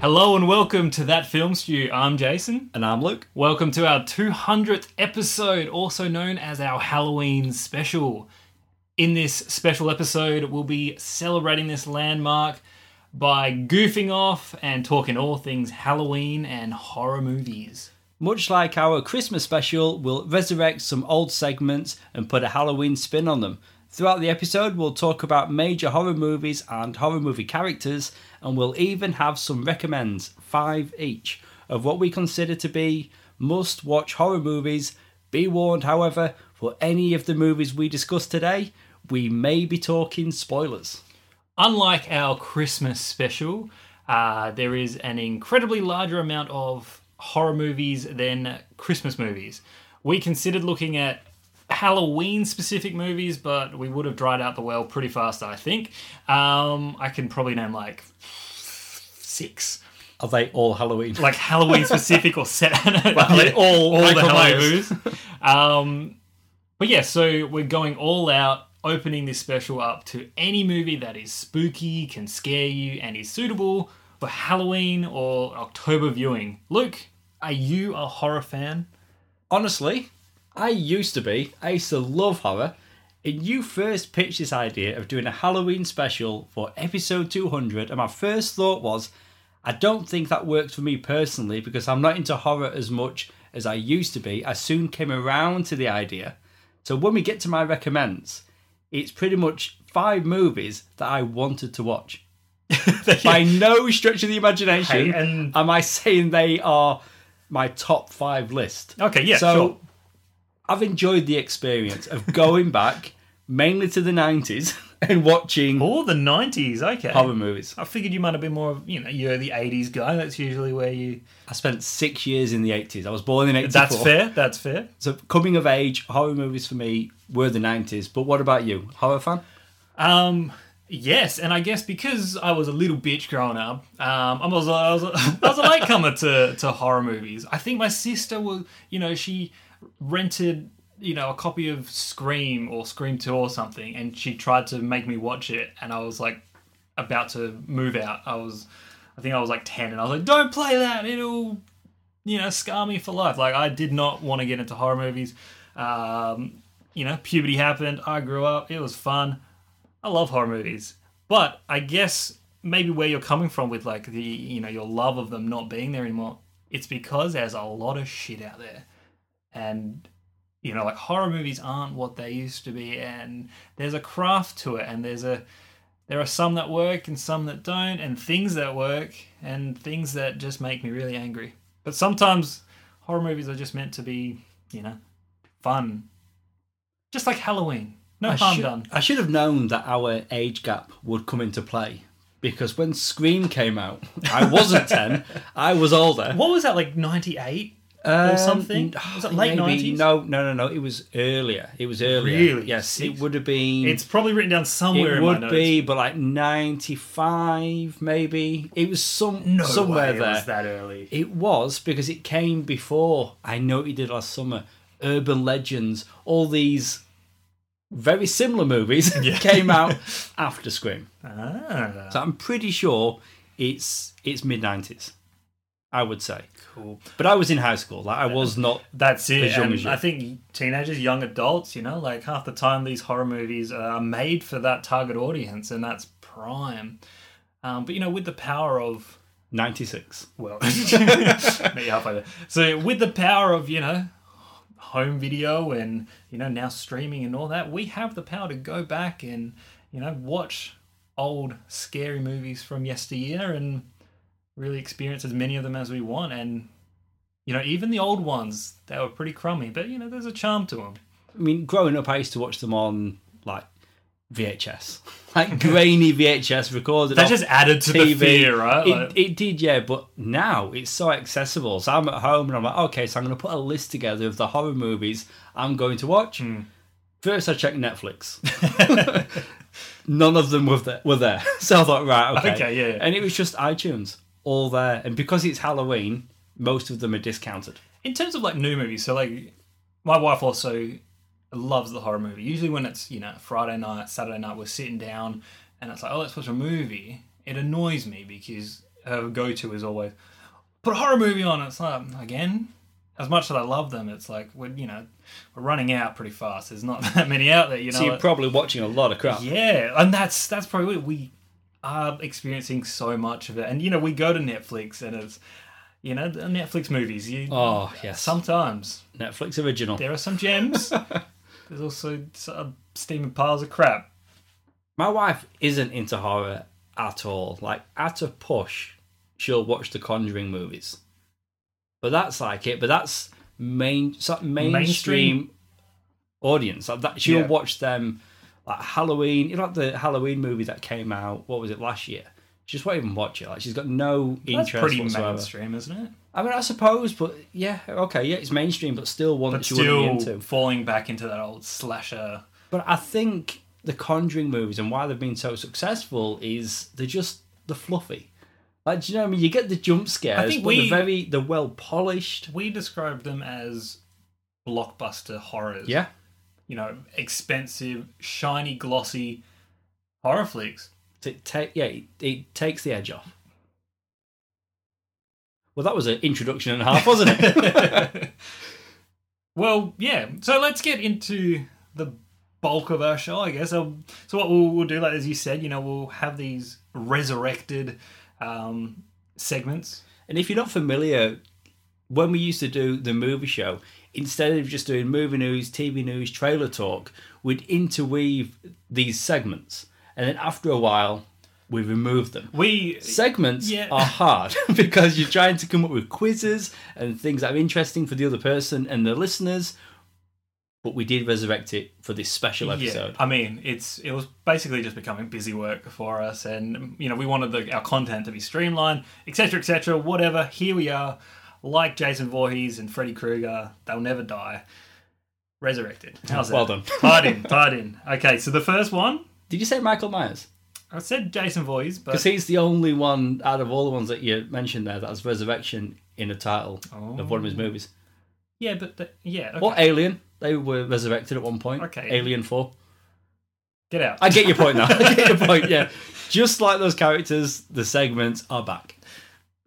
Hello and welcome to That Film Stew. I'm Jason. And I'm Luke. Welcome to our 200th episode, also known as our Halloween special. In this special episode, we'll be celebrating this landmark by goofing off and talking all things Halloween and horror movies. Much like our Christmas special, we'll resurrect some old segments and put a Halloween spin on them. Throughout the episode, we'll talk about major horror movies and horror movie characters, and we'll even have some recommends, five each, of what we consider to be must watch horror movies. Be warned, however, for any of the movies we discuss today, we may be talking spoilers. Unlike our Christmas special, uh, there is an incredibly larger amount of horror movies than Christmas movies. We considered looking at Halloween specific movies, but we would have dried out the well pretty fast, I think. Um, I can probably name like six. Are they all Halloween? Like Halloween specific or set. Well, they all all the Michael Halloween Myers. movies. Um, but yeah, so we're going all out, opening this special up to any movie that is spooky, can scare you, and is suitable for Halloween or October viewing. Luke, are you a horror fan? Honestly, I used to be. I used to love horror. And you first pitched this idea of doing a Halloween special for episode 200, and my first thought was, I don't think that works for me personally because I'm not into horror as much as I used to be. I soon came around to the idea. So when we get to my recommends, it's pretty much five movies that I wanted to watch. By no stretch of the imagination Hey, and- am I saying they are my top five list. Okay, yeah, so sure. I've enjoyed the experience of going back mainly to the 90s and watching Or the 90s, okay. horror movies. I figured you might have been more of, you know, you're the 80s guy. That's usually where you. I spent six years in the 80s. I was born in 84. That's fair. That's fair. So coming of age, horror movies for me were the 90s. But what about you? Horror fan? Um, yes, and I guess because I was a little bitch growing up, um, I was a, I was a, I was a latecomer to to horror movies. I think my sister was, you know, she rented you know a copy of Scream or Scream Two or something, and she tried to make me watch it, and I was like about to move out. I was, I think I was like ten, and I was like, don't play that. It'll you know, scar me for life. Like I did not want to get into horror movies. Um, you know, puberty happened. I grew up. It was fun. I love horror movies, but I guess maybe where you're coming from with like the you know your love of them not being there anymore. It's because there's a lot of shit out there, and you know, like horror movies aren't what they used to be, and there's a craft to it, and there's a there are some that work and some that don't, and things that work and things that just make me really angry. But sometimes horror movies are just meant to be, you know, fun. Just like Halloween. No I harm should, done. I should have known that our age gap would come into play. Because when Scream came out, I wasn't 10, I was older. What was that, like 98? Um, something? Was it late 90s? No, no, no, no. It was earlier. It was earlier. Really? Yes, it would have been. It's probably written down somewhere it in my would be, but like ninety-five, maybe. It was some no somewhere way there. it was that early. It was because it came before. I know it did last summer. Urban Legends, all these very similar movies came out after Scream. Ah, So I'm pretty sure it's it's mid nineties. I would say, cool. but I was in high school. Like I was not. That's it. As as. I think teenagers, young adults, you know, like half the time these horror movies are made for that target audience, and that's prime. Um, but you know, with the power of 96. well, maybe halfway there. So with the power of you know home video and you know now streaming and all that, we have the power to go back and you know watch old scary movies from yesteryear and really experience as many of them as we want. And you know, even the old ones, they were pretty crummy, but you know, there's a charm to them. I mean, growing up, I used to watch them on like VHS, like grainy VHS recorded. That just added to the TV. fear, right? It, Like- it did, yeah. But now it's so accessible. So I'm at home and I'm like, okay, so I'm going to put a list together of the horror movies I'm going to watch. Hmm. First, I checked Netflix. None of them were there. Were there. So I thought, right, okay, Okay, yeah, yeah. And it was just iTunes, all there. And because it's Halloween, most of them are discounted. in terms of like new movies, so like my wife also loves the horror movie. Usually when it's you know Friday night, Saturday night, we're sitting down and it's like, oh, let's watch a movie. It annoys me because her go to is always put a horror movie on. It's like again, as much as I love them, it's like we're you know we're running out pretty fast. There's not that many out there. You know, So you're probably watching a lot of crap. yeah, and that's that's probably what we are experiencing so much of it. And you know, we go to Netflix and it's you know the Netflix movies. You Oh yes, sometimes Netflix original. there are some gems. There's also some steaming piles of crap. My wife isn't into horror at all. Like at a push, she'll watch the Conjuring movies. But that's like it. But that's main so mainstream, Mainstream? audience. Like that, she'll Yeah. watch them like Halloween. You know, like the Halloween movie that came out. What was it last year? She just won't even watch it. Like she's got no interest. That's pretty whatsoever. mainstream, isn't it? I mean, I suppose, but yeah, okay, yeah, it's mainstream, but still one But that she wouldn't be into. falling back into that old slasher. But I think the Conjuring movies and why they've been so successful is they're just the fluffy. Like, do you know what I mean? You get the jump scares, I think but we- they're very they're well polished. We describe them as blockbuster horrors. Yeah, You know, expensive, shiny, glossy horror flicks. it take yeah, it, takes the edge off. Well, that was an introduction and a half, wasn't it? well, yeah. So let's get into the bulk of our show, I guess. So, so what we'll, we'll do, like as you said, you know, we'll have these resurrected um, segments. and if you're not familiar, when we used to do the movie show, instead of just doing movie news, TV news, trailer talk, we'd interweave these segments, and then after a while, we remove them. We segments Yeah. are hard because you're trying to come up with quizzes and things that are interesting for the other person and the listeners. But we did resurrect it for this special episode. Yeah, I mean, it's it was basically just becoming busy work for us, and you know, we wanted the, our content to be streamlined, etc., etc. Whatever. Here we are, like Jason Voorhees and Freddy Krueger. They'll never die. Resurrected. How's that? Well done. tied in. Tied in. Okay, so the first one, Did you say Michael Myers? I said Jason Voorhees, but Because he's the only one out of all the ones that you mentioned there that has resurrection in the title of one of his oh. movies. yeah, but the, yeah, okay. Or Alien. They were resurrected at one point. Okay. Alien 4. get out. I get your point now. I get your point, yeah. Just like those characters, the segments are back.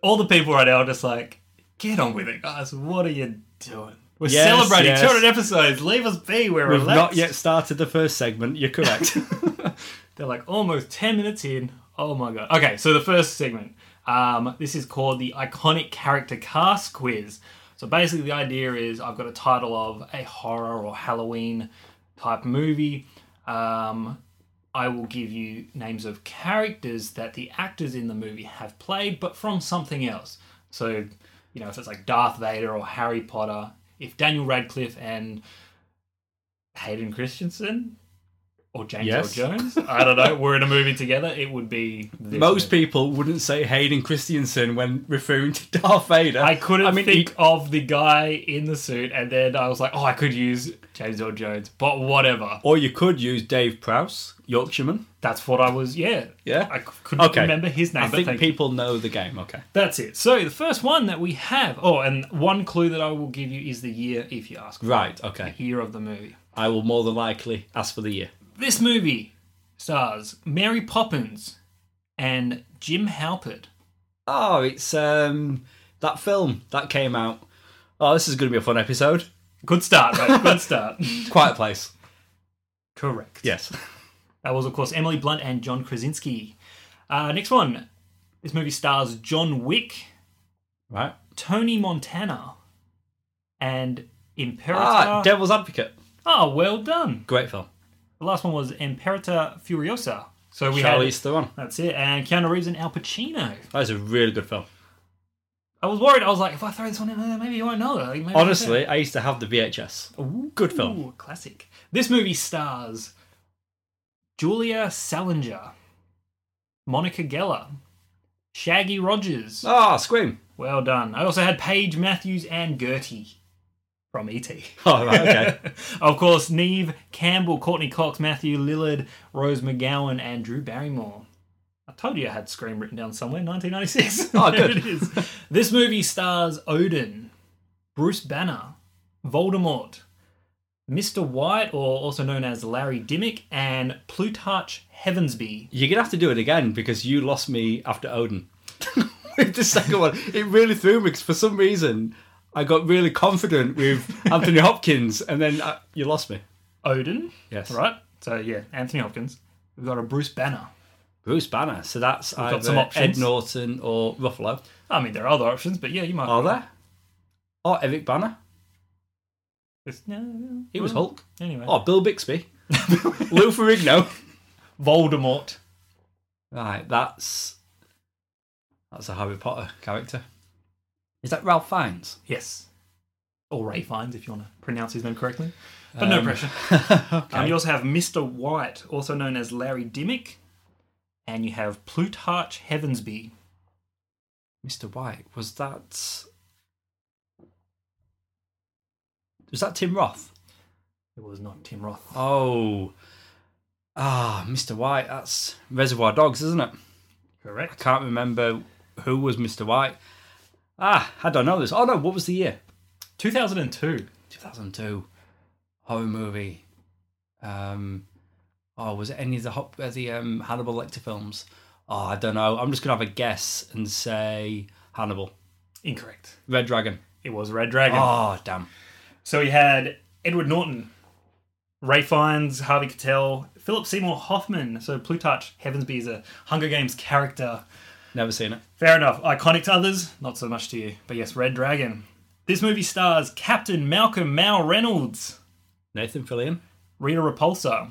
All the people right now are just like, get on with it, guys. What are you doing? We're Yes, celebrating yes. 200 episodes. Leave us be. We're We've relaxed. not yet started the first segment. You're correct. They're like almost 10 minutes in. Oh my god. Okay, so the first segment. Um, this is called the Iconic Character Cast Quiz. So basically, the idea is I've got a title of a horror or Halloween type movie. Um, I will give you names of characters that the actors in the movie have played, but from something else. So, you know, if it's like Darth Vader or Harry Potter, if Daniel Radcliffe and Hayden Christensen or James Yes. Earl Jones, I don't know, were in a movie together, it would be this Most movie. people wouldn't say Hayden Christensen when referring to Darth Vader. I couldn't I mean, think of the guy in the suit, and then I was like, oh, I could use James Earl Jones, but whatever. or you could use Dave Prowse, Yorkshireman. That's what I was, yeah. Yeah? I couldn't Okay. remember his name, I but think thank you. people know the game. Okay. That's it. So the first one that we have, oh, and one clue that I will give you is the year if you ask. Right. it. Okay. The year of the movie. I will more than likely ask for the year. This movie stars Mary Poppins and Jim Halpert. Oh, it's um that film that came out. Oh, this is going to be a fun episode. Good start, mate. Good start. Quiet Place. Correct. Yes. That was, of course, Emily Blunt and John Krasinski. Uh, next one. This movie stars John Wick, Right. Tony Montana, and Imperator. Ah, Devil's Advocate. oh, well done. Great film. The last one was Imperator Furiosa. So we Charlize had Theron. that's it, and Keanu Reeves and Al Pacino. That is a really good film. I was worried. I was like, if I throw this one in, uh, maybe you won't know. Like, Honestly, I used to have the VHS. Ooh, Good film. classic. This movie stars Julia Salinger, Monica Geller, Shaggy Rogers. Ah, Scream. Well done. I also had Paige Matthews and Gertie from E.T. Oh, right, okay. of course, Neve Campbell, Courteney Cox, Matthew Lillard, Rose McGowan, and Drew Barrymore. I told you I had Scream written down somewhere, 1996. Oh, good. it is. This movie stars Odin, Bruce Banner, Voldemort, Mr. White, or also known as Larry Dimmick, and Plutarch Heavensbee. You're going to have to do it again because you lost me after Odin. with the second one. It really threw me because for some reason I got really confident with Anthony Hopkins, and then uh, you lost me. Odin. Yes. Right. So yeah, Anthony Hopkins. We've got a Bruce Banner. Bruce Banner. So that's got either some options. Ed Norton or Ruffalo. I mean, there are other options, but yeah, you might. Are there? Or Eric Bana. It's- no, He was Hulk. Anyway. Oh, Bill Bixby. Lou Ferrigno. Voldemort. Right, that's that's a Harry Potter character. Is that Ralph Fiennes? Yes. Or Rafe Fiennes, if you want to pronounce his name correctly. But no Um, pressure. okay. Um, you also have Mr. White, also known as Larry Dimmick. And you have Plutarch Heavensbee. Mr. White was that? Was that Tim Roth? It was not Tim Roth. Oh, ah, Mr. White. That's Reservoir Dogs, isn't it? Correct. I can't remember who was Mr. White. Ah, I don't know this. Oh no, what was the year? 2002. 2002 horror movie. Um, oh, was it any of the Hop- uh, the um, Hannibal Lecter films? Oh, I don't know. I'm just gonna have a guess and say Hannibal, Incorrect. Red Dragon. It was Red Dragon. Oh, damn. So we had Edward Norton, Rafe Fiennes, Harvey Keitel, Philip Seymour Hoffman. So Plutarch Heavensbee is a Hunger Games character. Never seen it. Fair enough. Iconic to others, not so much to you. But yes, Red Dragon. This movie stars Captain Malcolm Mal Reynolds, Nathan Fillion. Rita Repulsa.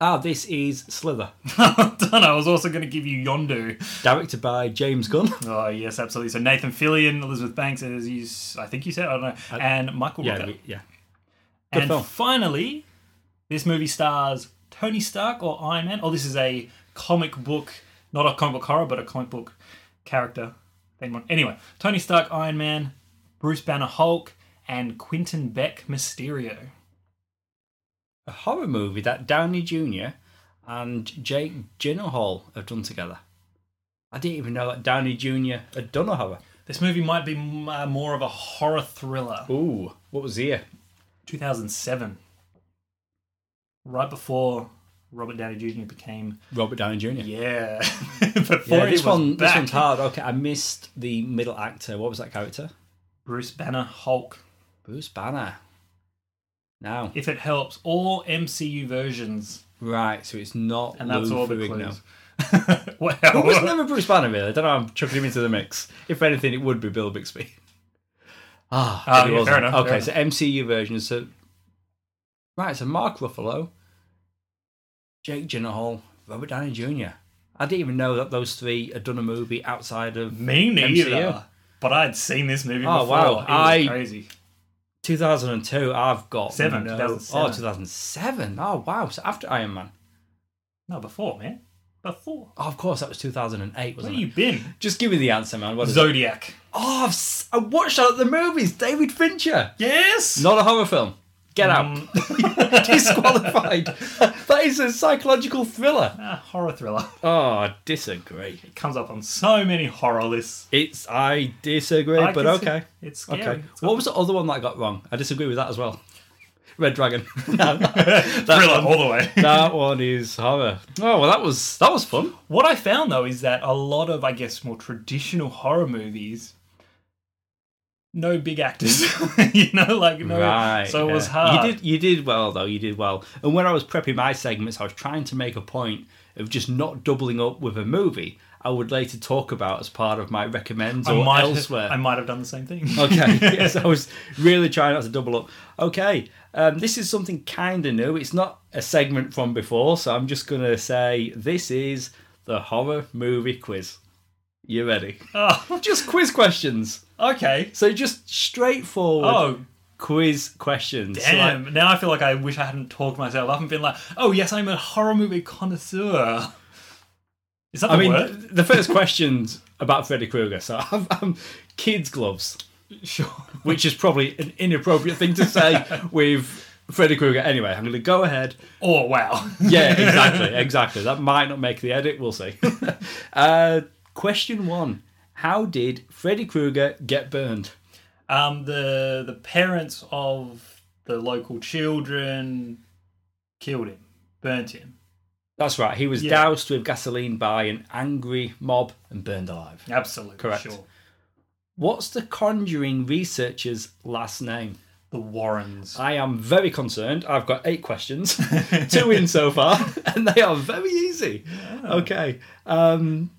Ah, this is Slither, Done. I was also going to give you Yondu. directed by James Gunn. Oh yes, absolutely. So Nathan Fillion, Elizabeth Banks, as you, s- I think you said, I don't know, and Michael yeah, Rooker. we- yeah. good and film. finally, this movie stars Tony Stark or Iron Man. Oh, this is a comic book, not a comic book horror, but a comic book character. Anyway, Tony Stark, Iron Man, Bruce Banner, Hulk, and Quentin Beck, Mysterio. A horror movie that Downey Jr. and Jake Gyllenhaal have done together. I didn't even know that Downey Jr. had done a horror. This movie might be m- uh, more of a horror thriller. Ooh, what was the year? 2007, right before Robert Downey Jr. became Robert Downey Jr. yeah. before Yeah, this was one, this one's hard. Okay, I missed the middle actor. What was that character? Bruce Banner, Hulk. Bruce Banner. Now, If it helps, all MCU versions, right, so it's not and that's Lou all the clues. well, It was never Bruce Banner, really. I don't know. I'm chucking him into the mix. If anything, it would be Bill Bixby. Ah, but yeah, fair enough, Okay, fair so MCU version. So, right, so Mark Ruffalo, Jake Gyllenhaal, Robert Downey Jr. I didn't even know that those three had done a movie outside of me neither. MCU. But I'd seen this movie Oh, before. wow. It was I- crazy. 2002. I've got Seven, no- 2007. Oh, 2007. Oh, wow. So after Iron Man. No, before, man. Before. Oh, of course, that was 2008, Where wasn't you it? been? Just give me the answer, man. What is it? Zodiac. Oh, I've, s- I watched that at the movies. David Fincher. Yes. Not a horror film. Get out. Mm, Disqualified. that is a psychological thriller. ah, horror thriller. Oh, I disagree. It comes up on so many horror lists. It's I disagree, I but okay. It's scary. Okay. It's What was the other one that I got wrong? I disagree with that as well. Red Dragon. that, thriller one, all the way. that one is horror. Oh well, that was that was fun. What I found though is that a lot of, I guess, more traditional horror movies, no big actors. you know, like no. Right. so it was hard. You did you did well though. You did well. And when I was prepping my segments, I was trying to make a point of just not doubling up with a movie. I would later talk about as part of my recommends or might, elsewhere. I might have done the same thing. Okay, yes, I was really trying not to double up. Okay, um, this is something kind of new. It's not a segment from before, so I'm just going to say this is the horror movie quiz. You ready? oh, Just quiz questions. okay. So just straightforward Oh, quiz questions. So, like, damn. now I feel like I wish I hadn't talked myself up and been like, oh, yes, I'm a horror movie connoisseur. Is that the I mean, word? the first question's about Freddy Krueger. So I'm, I'm kids' gloves, Sure. which is probably an inappropriate thing to say with Freddy Krueger. Anyway, I'm going to go ahead Oh, wow. yeah, exactly, exactly. That might not make the edit. We'll see. uh, question one: How did Freddy Krueger get burned? Um, the the parents of the local children killed him, burnt him. That's right. He was Yeah. doused with gasoline by an angry mob and burned alive. Absolutely. Correct. Sure. What's the Conjuring researcher's last name? The Warrens. I am very concerned. I've got eight questions, two in so far, and they are very easy. Okay. Um,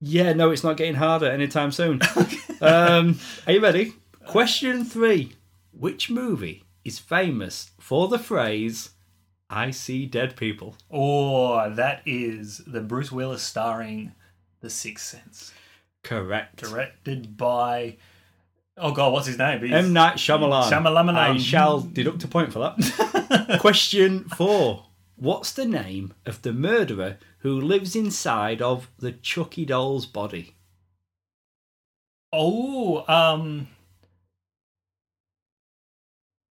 yeah, no, it's not getting harder anytime soon. um, are you ready? Question three Which movie is famous for the phrase, I see dead people? Or that is the Bruce Willis starring The Sixth Sense. Correct. Directed by. Oh God, what's his name? He's- M. Night Shyamalan. Shyamalan. I shall deduct a point for that. Question four. What's the name of the murderer who lives inside of the Chucky doll's body? Oh, um.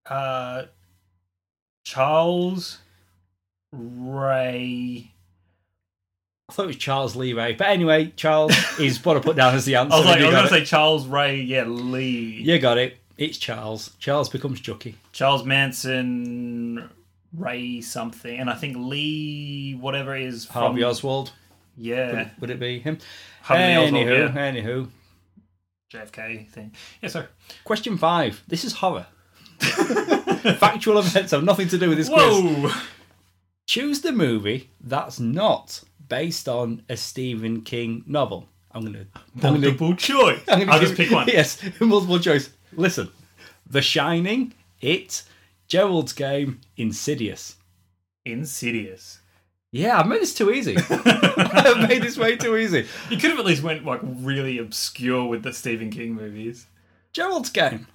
Uh. Charles Ray. I thought it was Charles Lee Ray. But anyway, Charles is what I put down as the answer. I was like, I was going to say Charles Ray, yeah, Lee. you got it. It's Charles. Charles becomes Chucky. Charles Manson, Ray something, and I think Lee, whatever is from. Harvey Oswald. Yeah, Would it be him? Harvey Oswald, anywho, yeah. anywho. JFK thing. Yeah, sir. Question five. This is horror. Factual events have nothing to do with this quiz. Whoa! Choose the movie that's not based on a Stephen King novel. I'm gonna. I'm gonna, Multiple choice. I'm gonna I'll give- just pick one. Yes, multiple choice. Listen, The Shining, It, Gerald's Game, Insidious. Insidious. Yeah, I've made this too easy. I've made this way too easy. You could have at least went like really obscure with the Stephen King movies. Gerald's Game.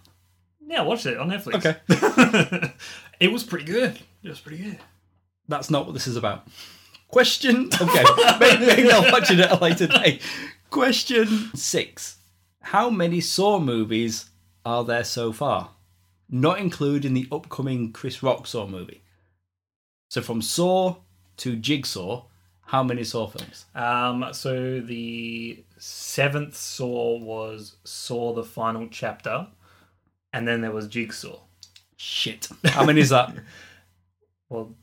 Yeah, watch it on Netflix. Okay. it was pretty good. It was pretty good. That's not what this is about. Question. Okay, maybe, maybe I'll watch it at a later date. Question six: How many Saw movies are there so far? Not including the upcoming Chris Rock Saw movie. So from Saw to Jigsaw, how many Saw films? Um, so the seventh Saw was Saw the final chapter, and then there was Jigsaw. Shit. How many is that? Well,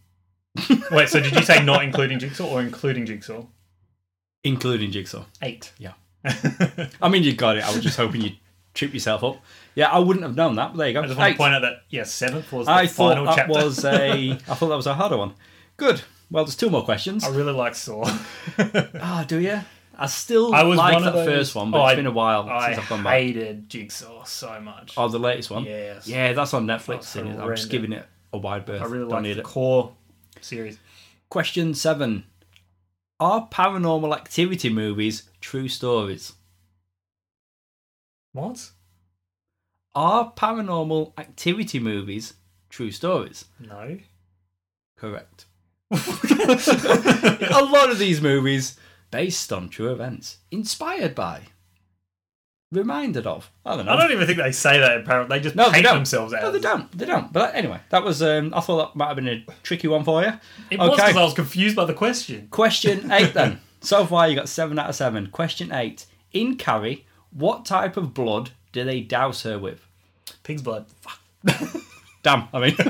wait. So did you say not including Jigsaw or including Jigsaw? including Jigsaw. Eight. Yeah. I mean, you got it. I was just hoping you'd trip yourself up. Yeah, I wouldn't have known that. But there you go. I just want Eight. to point out that yeah, seventh was the I thought that chapter. was a. I thought that was a harder one. Good. Well, there's two more questions. I really like Saw. Ah, do you? I still I was like one that of those- first one, but Oh, it's I- been a while I since I've gone back. hated Jigsaw so much. Oh, the latest one. Yes. Yeah, that's on Netflix. That's isn't it? I'm horrendous. just giving it a wide berth. I really Don't like need the it. core series. Question seven: Are paranormal activity movies true stories? What? Are paranormal activity movies true stories? No. Correct. a lot of these movies based on true events, inspired by, reminded of. I don't know. I don't even think they say that in Parrot. They just No, they paint don't. themselves as. No, they don't. They don't. But anyway, that was. Um, I thought that might have been a tricky one for you. It was Okay. because I was confused by the question. Question eight. Then so far you got seven out of seven. Question eight. In Carrie, what type of blood do they douse her with? Pig's blood. Fuck. Damn. I mean.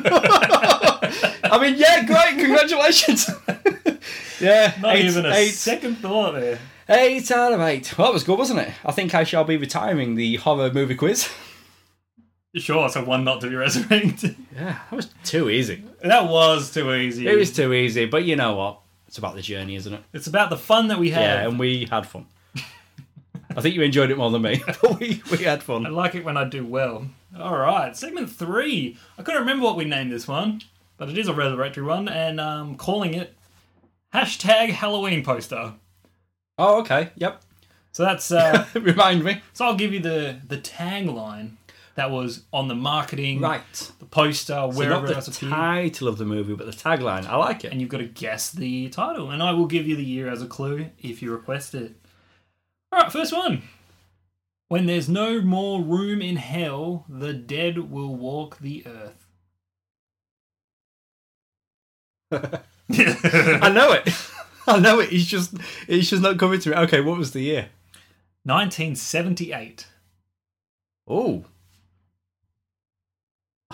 I mean, yeah, great. Congratulations. yeah. Not eight, even a eight, second thought there. eight out of eight. Well, that was good, wasn't it? I think I shall be retiring the horror movie quiz. Sure, so one not to be resurrected. Yeah, that was too easy. that was too easy. It was too easy, but you know what? It's about the journey, isn't it? It's about the fun that we had. Yeah, and we had fun. I think you enjoyed it more than me, we, we had fun. I like it when I do well. All right, segment three. I couldn't remember what we named this one, but it is a resurrectory one, and um, calling it hashtag Halloween poster. Oh, okay. Yep. So that's uh, Remind me. so I'll give you the the tagline that was on the marketing, Right. the poster, So wherever not the else title of the movie, but the tagline. I like it. and you've got to guess the title, and I will give you the year as a clue if you request it. All right, first one. When there's no more room in hell, the dead will walk the earth. I know it. I know it. He's just he's just not coming to me. Okay, what was the year? 1978. Oh.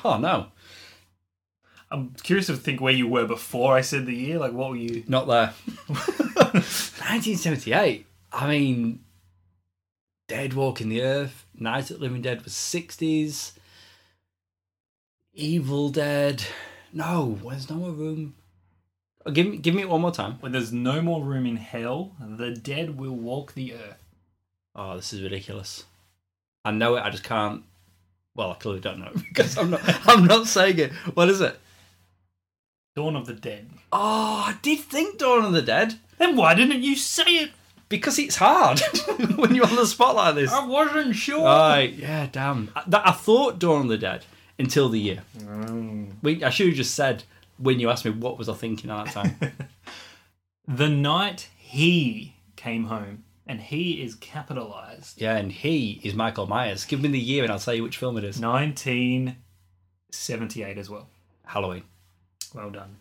Oh no. I'm curious to think where you were before I said the year. Like, what were you? Not there. 1978. I mean, Dead Walking the Earth, Night of the Living Dead was 60s. Evil Dead. No, there's no more room. Oh, give me, give me one more time. When there's no more room in hell, the dead will walk the earth. Oh, this is ridiculous. I know it. I just can't. Well, I clearly don't know because I'm not. I'm not saying it. What is it? Dawn of the Dead. Oh, I did think Dawn of the Dead Then why didn't you say it? Because it's hard when you're on the spot like this. I wasn't sure. Right, yeah, damn. I, that, I thought Dawn of the Dead until the year. Mm. We, I should have just said when you asked me what was I thinking at that time. The night he came home, and he is capitalized. yeah, and he is Michael Myers. Give me the year and I'll tell you which film it is. 1978 as well. Halloween. Well done.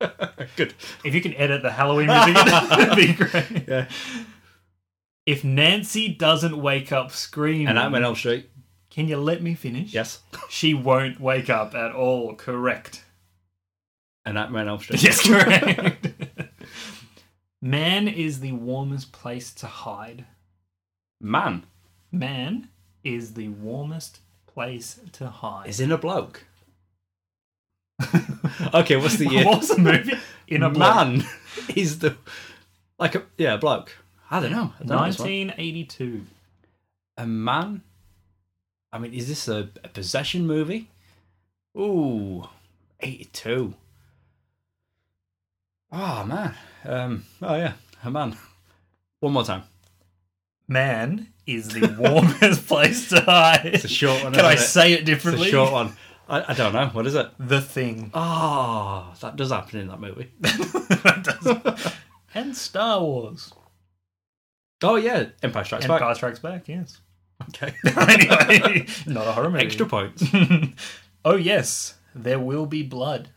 Good. If you can edit the Halloween music, that'd be great. Yeah. If Nancy doesn't wake up screaming, And I'm on Elm Street. can you let me finish? Yes. She won't wake up at all. Correct. And I'm on Elm Street. Yes, correct. Man is the warmest place to hide. Man Man is the warmest place to hide. is in a bloke. okay, what's the year? What's the movie? In a man is the like a yeah a bloke. I don't know. I don't know this one. 1982. A man. I mean, is this a, a possession movie? Ooh, 82. Oh man. Um. Oh yeah, a man. One more time. Man is the warmest place to hide. It's a short one. Can I it? say it It's differently? a short one. I, I don't know. What is it? The Thing. Oh, that does happen in that movie. and Star Wars. Oh yeah, Empire Strikes Empire Back. Empire Strikes Back, yes. Okay. anyway, not a horror movie. Extra points. oh, yes. There will be blood.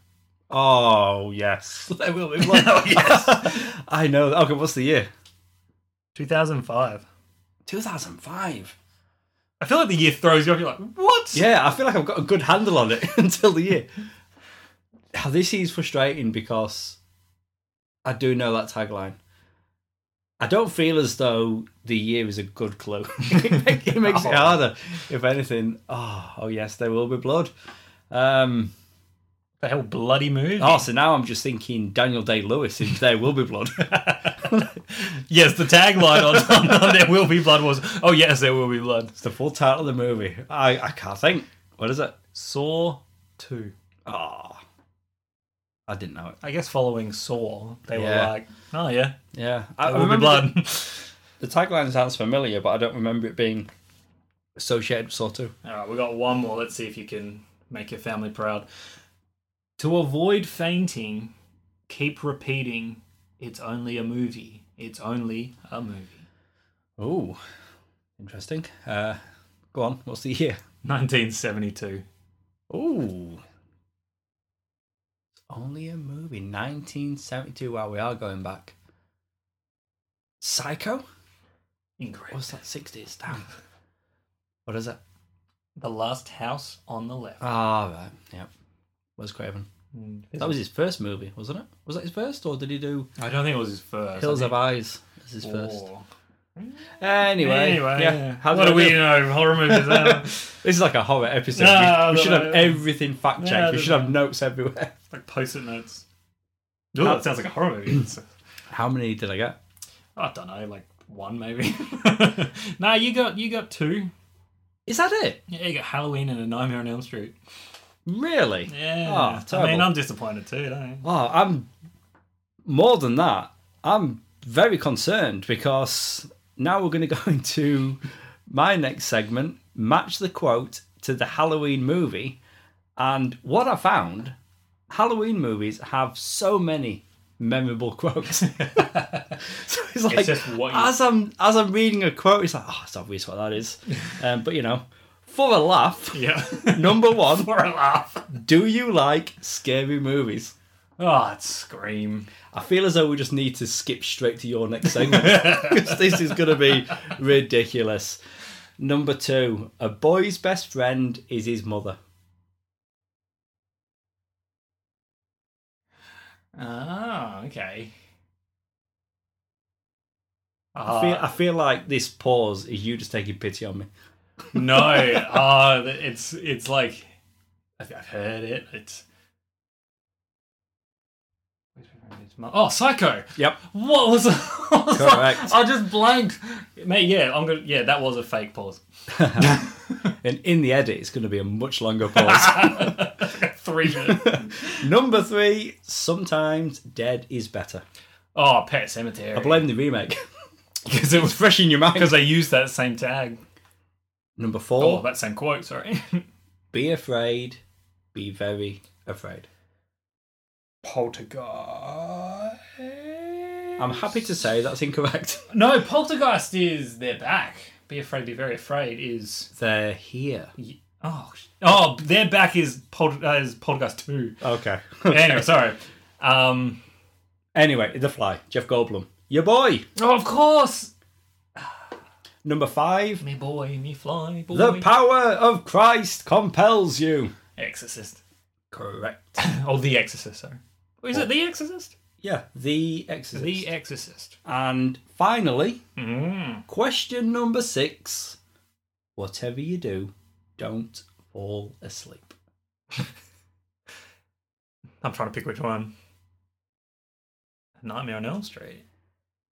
Oh yes, there will be blood. Oh, yes. I know. Okay, what's the year? 2005. 2005. I feel like the year throws you off. You're like, what? Yeah, I feel like I've got a good handle on it until the year. This is frustrating because I do know that tagline. I don't feel as though the year is a good clue. it make- it makes it Oh. harder, if anything. Oh, oh yes, there will be blood. Um, The hell bloody movie. oh, so now I'm just thinking Daniel Day Lewis in There Will Be Blood. yes, the tagline on, on, on There Will Be Blood was, oh, yes, there will be blood. it's the full title of the movie. I, I can't think. What is it? Saw 2. Oh, I didn't know it. I guess following Saw, they were like, oh, yeah, Yeah, I, there I will be remember blood. The, the tagline sounds familiar, but I don't remember it being associated with Saw 2. All right, we got one more. Let's see if you can make your family proud. To avoid fainting, keep repeating, it's only a movie. It's only a movie. Oh, interesting. Uh, go on. What's the year? 1972. Oh, it's only a movie. 1972. Wow, we are going back. Psycho. Incorrect. What's that? 60s. Damn. What is it? The Last House on the Left. Ah, right. Yep. Wes Craven. Mm, That was his first movie, wasn't it? Was that his first, or did he do I don't think it was his first. Hills I of think- Eyes as his first? Oh. Anyway, Anyway, yeah. yeah. How what do we I do? know? Horror movies. This is like a horror episode. No, we, we should no, have everything fact checked. No, we should have notes everywhere. like post-it notes. Oh, that sounds like a horror movie. How many did I get? I don't know, like one maybe. no, you got you got two. Is that it? Yeah, you got Halloween and a Nightmare on Elm Street. Really? Yeah. Oh, I mean, I'm disappointed too, don't I? Oh, I'm more than that. I'm very concerned because now we're going to go into my next segment, match the quote to the Halloween movie. And what I found, Halloween movies have so many memorable quotes. so it's like you- as I'm as I'm reading a quote, it's like, oh, it's obvious what that is. Um, but you know, for a laugh, Yeah. number one, For a laugh. do you like scary movies? Oh, it's Scream. I feel as though we just need to skip straight to your next segment because this is going to be ridiculous. Number two, a boy's best friend is his mother. Ah, okay. I feel, Ah, I feel like this pause is you just taking pity on me. No, uh, it's it's like I've I've heard it. It's oh, Psycho. Yep. What was? what was Correct. I just blanked. Mate, yeah, I'm gonna. Yeah, that was a fake pause. And in the edit, it's going to be a much longer pause. Three minutes. Number three, sometimes dead is better. Oh, Pet Sematary. I blame the remake. because it was Fresh in your mind. because they used that same tag. Number Oh, four, that same quote. Sorry. be afraid, be very afraid. Poltergeist. I'm happy to say that's incorrect. No, Poltergeist is they're back. Be afraid, be very afraid is They're here. oh sh- oh their back is Polter, uh, is Poltergeist two. Okay. Anyway, sorry. Um. Anyway, The Fly, Jeff Goldblum. Your boy. Oh, of course. Number five, Me boy, me fly boy. the power of Christ compels you. Exorcist. Correct. Oh, The Exorcist. Sorry. Is it The Exorcist? Yeah, The Exorcist. The Exorcist. and finally, Mm. question number six. Whatever you do, don't fall asleep. I'm trying to pick which one. Nightmare on Elm Street.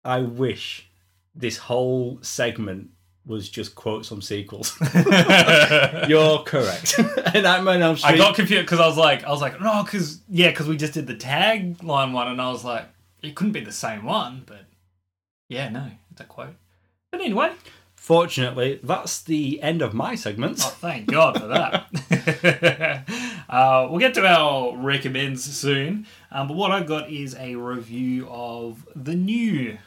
I wish this whole segment was just quotes from sequels. You're correct. and I'm on Elm Street. got confused because I was like, I was like, no, because yeah, because we just did the tagline one, and I was like, it couldn't be the same one, but yeah, no, it's a quote. But anyway, Fortunately, that's the end of my segments. oh, thank God for that. uh, we'll get to our recommends soon, um, but what I've got is a review of the new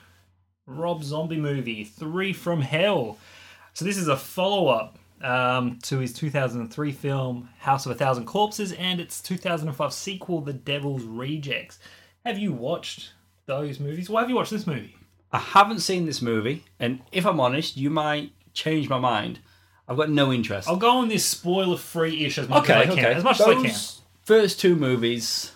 Rob Zombie movie, Three from Hell. So this is a follow-up um, to his 2003 film House of a Thousand Corpses and its 2005 sequel, The Devil's Rejects. Have you watched those movies? Why have you watched this movie? I haven't seen this movie, and if I'm honest, you might change my mind. I've got no interest. I'll go on this spoiler-free-ish as much okay, as I can, okay. as much Those as I can. First two movies,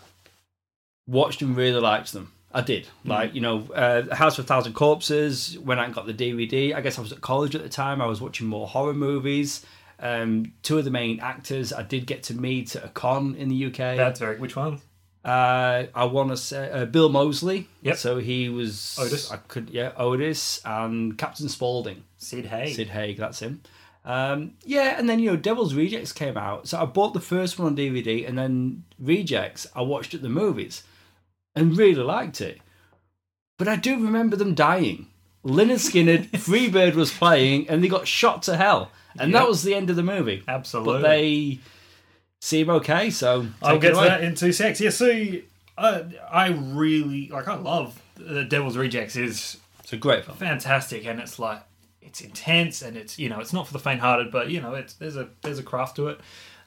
watched and really liked them. I did. Mm-hmm. Like, you know, uh, House of a Thousand Corpses, when I got the DVD, I guess I was at college at the time, I was watching more horror movies. Um, two of the main actors I did get to meet at a con in the UK. That's very. Which one? Uh, I want to say uh, Bill Moseley. Yep. So he was Otis. I could yeah Otis and Captain Spaulding. Sid Haig. Sid Haig, that's him. Um, yeah, and then you know Devil's Rejects came out, so I bought the first one on DVD, and then Rejects I watched at the movies, and really liked it. But I do remember them dying. Lynyrd Skynyrd, Freebird was playing, and they got shot to hell, and Yep. that was the end of the movie. Absolutely. But they seem okay, so I'll get to that in two secs. Yeah, see, uh, I really like. I love the Devil's Rejects. is It's a great film. fantastic, and it's like it's intense, and it's you know it's not for the faint-hearted, but you know it's there's a there's a craft to it.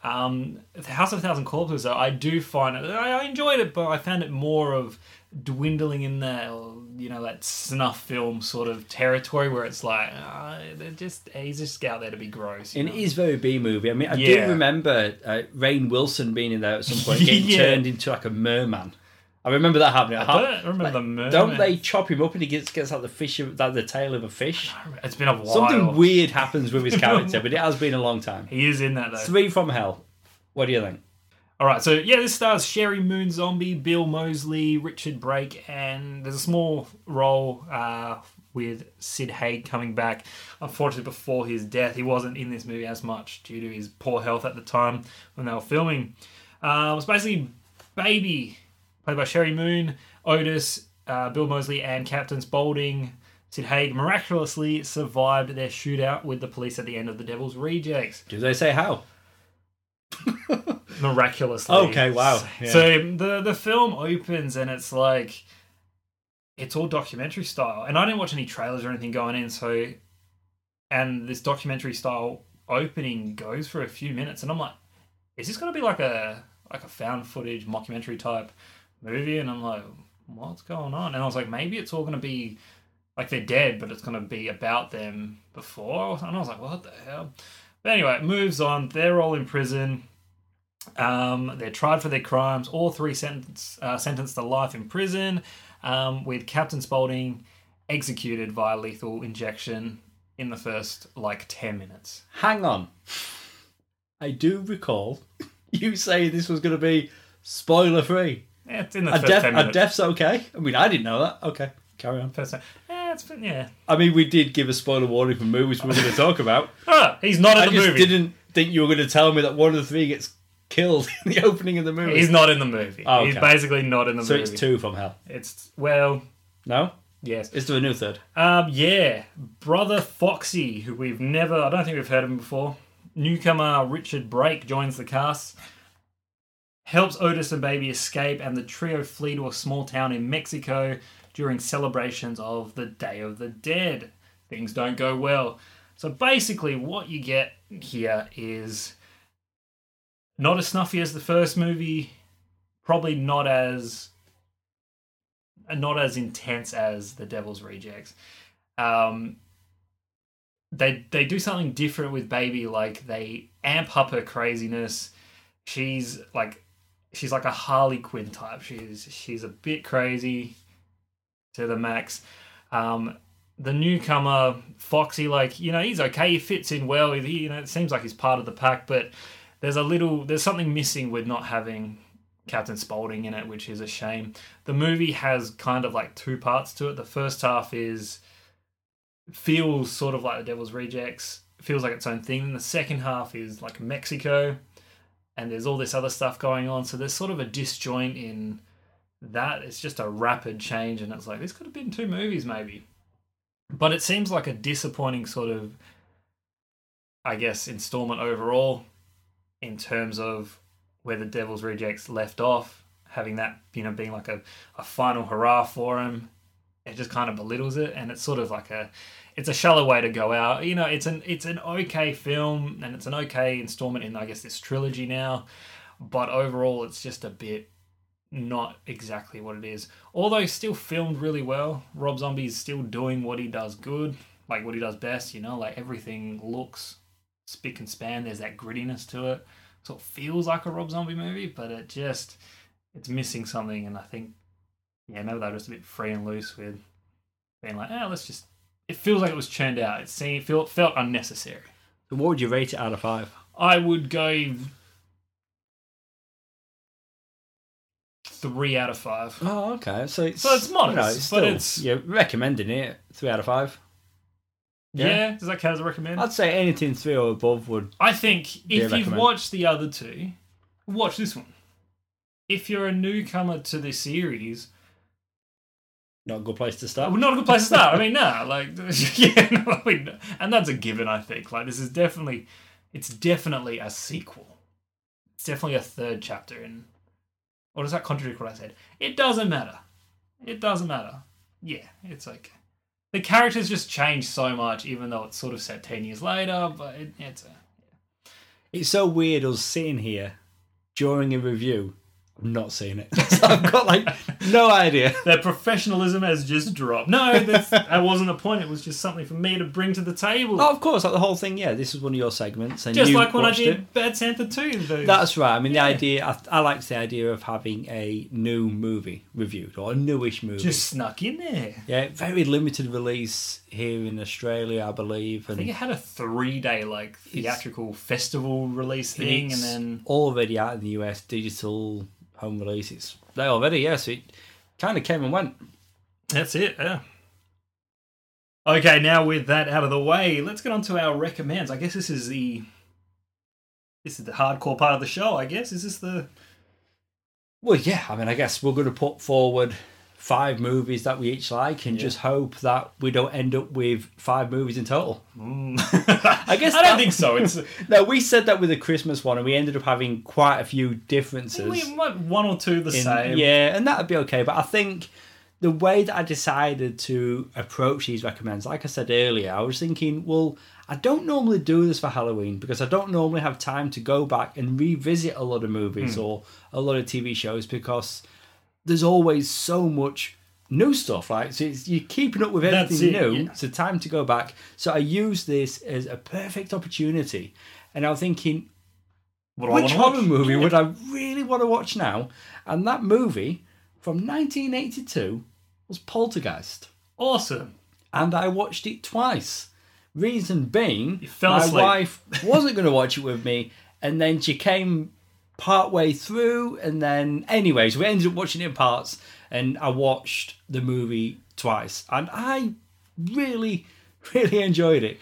Um, the House of a Thousand Corpses, though, I do find it. I, I enjoyed it, but I found it more of dwindling in that you know that snuff film sort of territory where it's like uh, they're just he's just out there to be gross. And know? it is very B movie. I mean, I Yeah. do remember uh, Rainn Wilson being in there at some point, getting Yeah. turned into like a merman. I remember that happening. I don't remember the merman. Don't they chop him up and he gets gets like the fish, of, like the tail of a fish? It's been a while. Something weird happens with his character, but it has been a long time. He is in that though. Three from Hell. What do you think? All right, so yeah, this stars Sheri Moon Zombie, Bill Moseley, Richard Brake, and there's a small role uh, with Sid Haig coming back. Unfortunately, before his death, he wasn't in this movie as much due to his poor health at the time when they were filming. It was basically Baby, played by Sheri Moon, Otis, uh, Bill Moseley, and Captains Spaulding. Sid Haig miraculously survived their shootout with the police at the end of The Devil's Rejects. Do they say how? miraculously. Okay, wow, yeah. So the the film opens and it's like it's all documentary style, and I didn't watch any trailers or anything going in. So, and this documentary style opening goes for a few minutes, and I'm like, is this going to be like a like a found footage mockumentary type movie? And I'm like, what's going on? And I was like, maybe it's all going to be like they're dead, but it's going to be about them before. And I was like, what the hell? But anyway, it moves on. They're all in prison. Um, they're tried for their crimes. All three sentence, uh, sentenced to life in prison, um, with Captain Spaulding executed via lethal injection in the first like 10 minutes. Hang on. I do recall you saying this was going to be spoiler free. Yeah, it's in the A first death, 10 a minutes. death's okay. I mean, I didn't know that. Okay, carry on. First, yeah, it's been, yeah. I mean, we did give a spoiler warning for movies we were going to talk about. Ah, he's not in the movie. I the just movie. didn't think you were going to tell me that one of the three gets killed in the opening of the movie. He's not in the movie. Oh, He's basically not in the so movie. So it's two from hell. It's well, No? yes. Is there a new third? Um, yeah, brother Foxy, who we've never, I don't think we've heard of him before. Newcomer Richard Brake joins the cast, helps Otis and Baby escape, and the trio flee to a small town in Mexico during celebrations of the Day of the Dead. Things don't go well. So basically, what you get here is not as snuffy as the first movie, probably not as not as intense as the Devil's Rejects. Um, they they do something different with Baby, like they amp up her craziness. She's like she's like a Harley Quinn type. She's she's a bit crazy to the max. Um, the newcomer Foxy, like you know, he's okay. He fits in well. He, you know, it seems like he's part of the pack, but there's a little there's something missing with not having Captain Spaulding in it, which is a shame. The movie has kind of like two parts to it. The first half is feels sort of like the Devil's Rejects, feels like its own thing. And the second half is like Mexico, and there's all this other stuff going on. So there's sort of a disjoint in that. It's just a rapid change, and it's like this could have been two movies maybe. But it seems like a disappointing sort of, I guess, installment overall in terms of where the Devil's Rejects left off, having that, you know, being like a, a final hurrah for him. It just kind of belittles it, and it's sort of like a, it's a shallow way to go out. You know, it's an it's an okay film, and it's an okay installment in I guess this trilogy now, but overall it's just a bit not exactly what it is. Although still filmed really well. Rob Zombie is still doing what he does good, like what he does best. You know, like everything looks spick and span. There's that grittiness to it. So it feels like a Rob Zombie movie, but it just it's missing something. And I think yeah, maybe they're just a bit free and loose with being like, oh, let's just. It feels like it was churned out. It seemed felt felt unnecessary. So what would you rate it out of five? I would go three out of five. Oh, okay. So it's, So it's modest, you know, it's but still, it's- you're recommending it three out of five. Yeah. Yeah. does that count as a recommend? I'd say anything three or above would. I think if you've watched the other two, watch this one. If you're a newcomer to this series, Not a good place to start. well, not a good place to start. I mean, nah, like, yeah, no, I mean, and that's a given. I think like this is definitely, it's definitely a sequel. It's definitely a third chapter. In, or does that contradict what I said? It doesn't matter. It doesn't matter. Yeah, it's okay. The characters just change so much, even though it's sort of set ten years later. But it, it's a, It's so weird us sitting here during a review. I'm not seeing it. So I've got like no idea. their professionalism has just dropped. No, that's, that wasn't a point. It was just something for me to bring to the table. Oh, of course, like the whole thing. Yeah, this is one of your segments, and just like when I did it. Bad Santa 2. Those. That's right. I mean, Yeah. the idea. I, I liked the idea of having a new movie reviewed or a newish movie. just snuck in there. yeah, very limited release here in Australia, I believe, I think it had a three day like theatrical festival release thing, and then already out in the US, digital home release. It's there already. Yeah, so it kind of came and went. that's it. Yeah. Okay, now with that out of the way, let's get on to our recommends. I guess this is the this is the hardcore part of the show. I guess is this the Well, yeah. I mean, I guess we're going to put forward five movies that we each like, and Yeah. just hope that we don't end up with five movies in total. Mm. I guess I don't that- think so. It's No, we said that with the Christmas one, and we ended up having quite a few differences. we might one or two the in- same. Yeah, and that'd be okay. But I think the way that I decided to approach these recommends, like I said earlier, I was thinking, well, I don't normally do this for Halloween because I don't normally have time to go back and revisit a lot of movies hmm. or a lot of TV shows because there's always so much new stuff, right? So it's, you're keeping up with everything it, new. yeah. It's a time to go back. So I use this as a perfect opportunity. And I was thinking, What which horror watch? movie would I really want to watch now? And that movie from 1982 was Poltergeist. Awesome. and I watched it twice. Reason being, my asleep. wife wasn't going to watch it with me, and then she came part way through, and then, anyways, we ended up watching it in parts, and I watched the movie twice, and I really, really enjoyed it.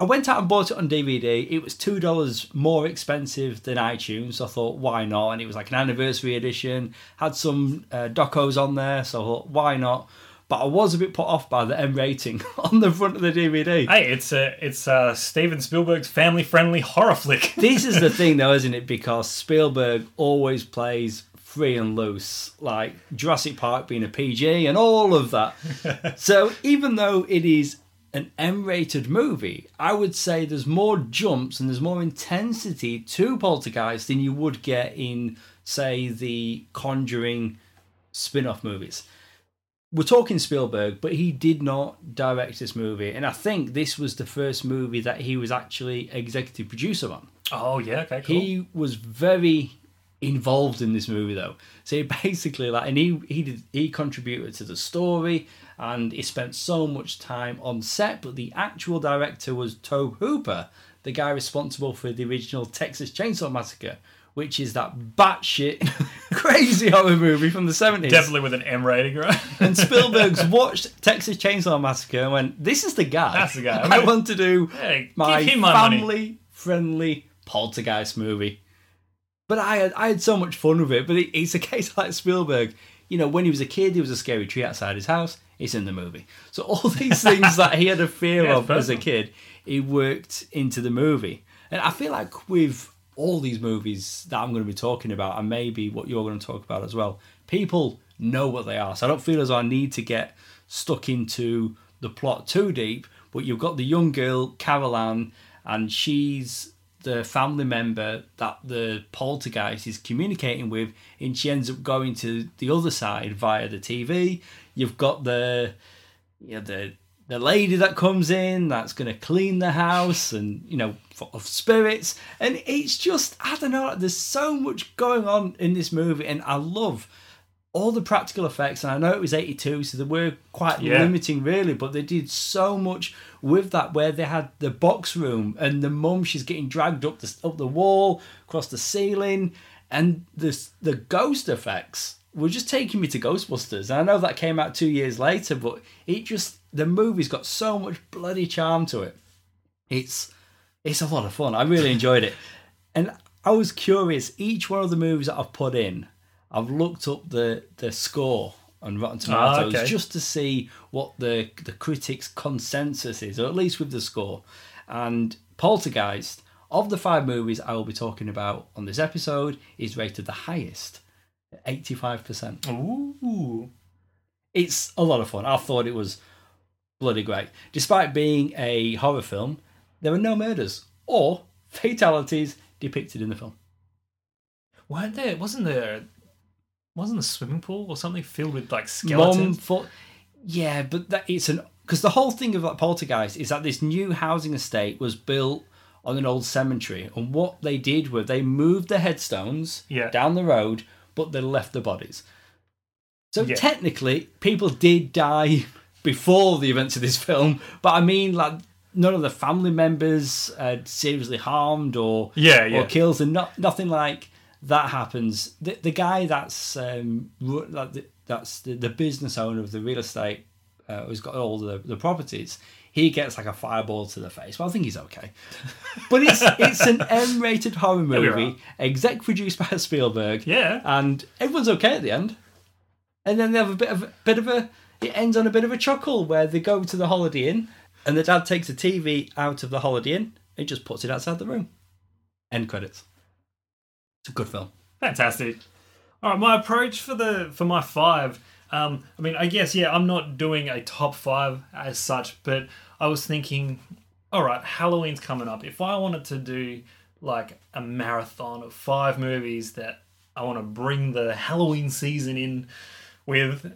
I went out and bought it on DVD. It was two dollars more expensive than iTunes. So I thought, why not? And it was like an anniversary edition. Had some uh, docos on there, so I thought, why not? But I was a bit put off by the M rating on the front of the DVD. Hey, it's uh, it's uh, Steven Spielberg's family-friendly horror flick. this is the thing, though, isn't it? Because Spielberg always plays free and loose, like Jurassic Park being a PG and all of that. so even though it is an M-rated movie, I would say there's more jumps and there's more intensity to Poltergeist than you would get in, say, the Conjuring spin-off movies. We're talking Spielberg, but he did not direct this movie, and I think this was the first movie that he was actually executive producer on. Oh yeah, okay, cool. He was very involved in this movie though. So he basically like and he he did he contributed to the story and he spent so much time on set, but the actual director was Tobe Hooper, the guy responsible for the original Texas Chainsaw Massacre, which is that batshit crazy horror movie from the 70s. Definitely with an M rating, right? And Spielberg's watched Texas Chainsaw Massacre and went, This is the guy. That's the guy. I want to do Hey, my my family friendly poltergeist movie. But I had, I had so much fun with it. But it, it's a case like Spielberg. You know, when he was a kid, there was a scary tree outside his house. It's in the movie. So all these things that he had a fear Yeah, of as a kid, he worked into the movie. And I feel like with all these movies that I'm going to be talking about, and maybe what you're going to talk about as well, people know what they are. So I don't feel as I need to get stuck into the plot too deep. But you've got the young girl, Carol Anne, and she's the family member that the poltergeist is communicating with, and she ends up going to the other side via the TV. You've got the you know, the the lady that comes in that's going to clean the house and you know of spirits and it's just i don't know there's so much going on in this movie and i love all the practical effects and i know it was 82 so they were quite Yeah. limiting really but they did so much with that where they had the box room and the mum she's getting dragged up the up the wall across the ceiling and the the ghost effects were just taking me to Ghostbusters. And I know that came out two years later, but it just the movie's got so much bloody charm to it. It's it's a lot of fun. I really enjoyed it, and I was curious. Each one of the movies that I've put in, I've looked up the the score on Rotten Ah, Tomatoes okay. just to see what the the critics' consensus is, or at least with the score. And Poltergeist, of the five movies I will be talking about on this episode, is rated the highest, eighty five percent. Ooh. It's a lot of fun. I thought it was bloody great. Despite being a horror film, there were no murders or fatalities depicted in the film. Weren't there? Wasn't there? Wasn't the swimming pool or something filled with like skeletons? thought, yeah, but that it's an because the whole thing of that poltergeist is that this new housing estate was built on an old cemetery, and what they did was they moved the headstones Yeah. down the road, but they left the bodies. So Yeah. technically, people did die before the events of this film, but I mean, like none of the family members uh, seriously harmed or Yeah, yeah. or kills, and not nothing like that happens. The, the guy that's um, like the, that's the, the business owner of the real estate uh, who's got all the, the properties. He gets like a fireball to the face. Well, I think he's okay. But it's it's an M-rated horror movie, exec produced by Spielberg. Yeah. and everyone's okay at the end. And then they have a bit of a bit of a. It ends on a bit of a chuckle where they go to the Holiday Inn, and the dad takes a TV out of the Holiday Inn and just puts it outside the room. End credits. It's a good film. Fantastic. All right, my approach for the for my five. Um, I mean, I guess yeah, I'm not doing a top five as such, but I was thinking, all right, Halloween's coming up. If I wanted to do like a marathon of five movies that I want to bring the Halloween season in with,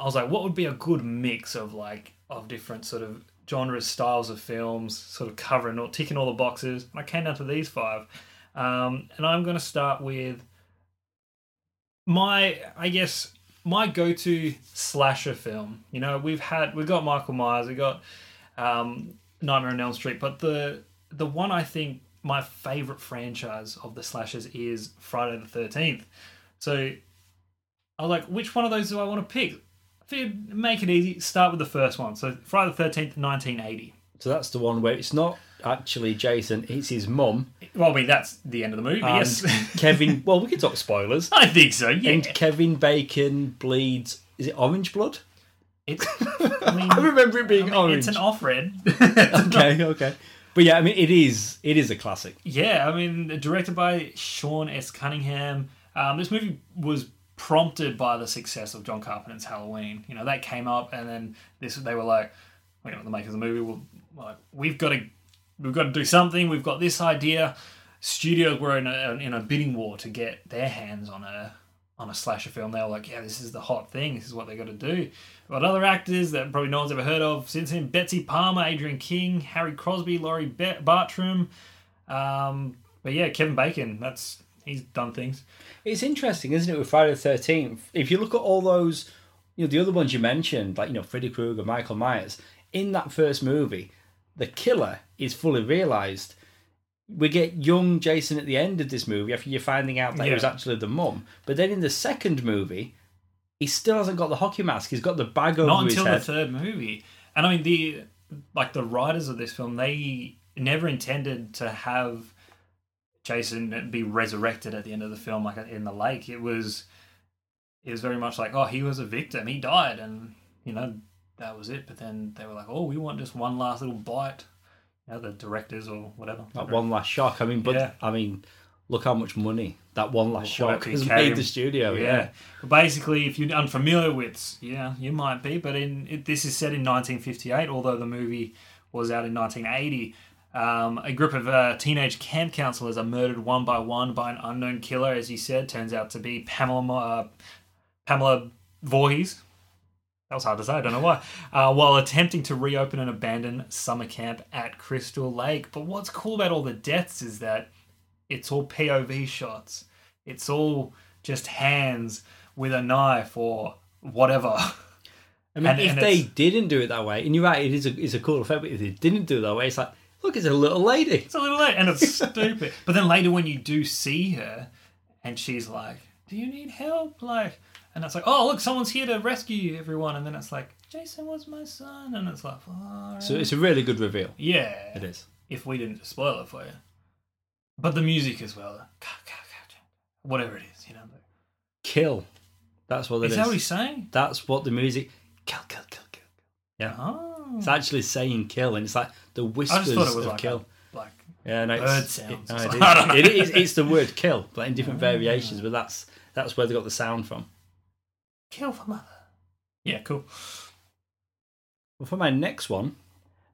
I was like, what would be a good mix of like of different sort of genres, styles of films, sort of covering or ticking all the boxes. And I came down to these five. Um, and I'm going to start with my, I guess, my go-to slasher film. You know, we've had we've got Michael Myers, we got um, Nightmare on Elm Street, but the the one I think my favorite franchise of the slashers is Friday the Thirteenth. So I was like, which one of those do I want to pick? I figured make it easy. Start with the first one. So Friday the Thirteenth, nineteen eighty. So that's the one where it's not actually Jason, it's his mum. Well, I mean that's the end of the movie. And yes, Kevin. Well, we can talk spoilers. I think so. Yeah, And Kevin Bacon bleeds. Is it orange blood? it's. I mean, I remember it being I mean, orange. it's an off red. okay, okay. But yeah, I mean, it is. It is a classic. Yeah, I mean, directed by Sean S. Cunningham. Um, this movie was prompted by the success of John Carpenter's Halloween. You know, that came up, and then this they were like, you know, the makers of the movie were like, we've got to, we've got to do something. We've got this idea. Studios were in a in a bidding war to get their hands on a on a slasher film. They were like, yeah, this is the hot thing. This is what they got to do. But other actors that probably no one's ever heard of since him: Betsy Palmer, Adrienne King, Harry Crosby, Laurie Bartram. Um, but yeah, Kevin Bacon. That's he's done things. It's interesting, isn't it, with Friday the Thirteenth? If you look at all those, you know, the other ones you mentioned, like you know, Freddy Krueger, Michael Myers, in that first movie, the killer is fully realized. We get young Jason at the end of this movie after you're finding out that he Yeah. was actually the mum. But then in the second movie, he still hasn't got the hockey mask. He's got the bag over Not his head. Not until the third movie. And I mean the like the writers of this film, they never intended to have Jason be resurrected at the end of the film, like in the lake. It was it was very much like, oh, he was a victim, he died, and you know that was it. But then they were like, oh, we want just one last little bite. You know, the directors or whatever. that one last shock. I mean, but Yeah. I mean, look how much money that one last shock has made the studio. yeah. yeah. Basically, if you're unfamiliar with, yeah, you might be. But in it, this is set in 1958, although the movie was out in 1980. Um, a group of uh, teenage camp counselors are murdered one by one by an unknown killer. As you said, turns out to be Pamela uh, Pamela Voorhees. That was hard to say. I don't know why. Uh, while attempting to reopen an abandoned summer camp at Crystal Lake. But what's cool about all the deaths is that it's all POV shots. It's all just hands with a knife or whatever. I mean, And- if and they didn't do it that way, and you're right, it is a, it's a cool effect, but if they didn't do it that way, it's like, look, it's a little lady. It's a little late and it's stupid. But then later when you do see her and she's like, Do you need help? Like and it's like, Oh look, someone's here to rescue everyone and then it's like, Jason was my son and it's like, So it's a really good reveal. Yeah. It is. If we didn't spoil it for you. But the music as well. Whatever it is, you know. Kill. That's what it Is is. that what he's saying? That's what the music. Kill, kill, kill, kill. Yeah. Oh. It's actually saying kill, and it's like the I whispers just it was of like kill. a, like Yeah, no, bird it's, sounds. It, no, it like- is. I don't know. It is- it's the word kill, but in different variations. But that's that's where they got the sound from. kill for mother. Yeah, cool. Well, for my next one,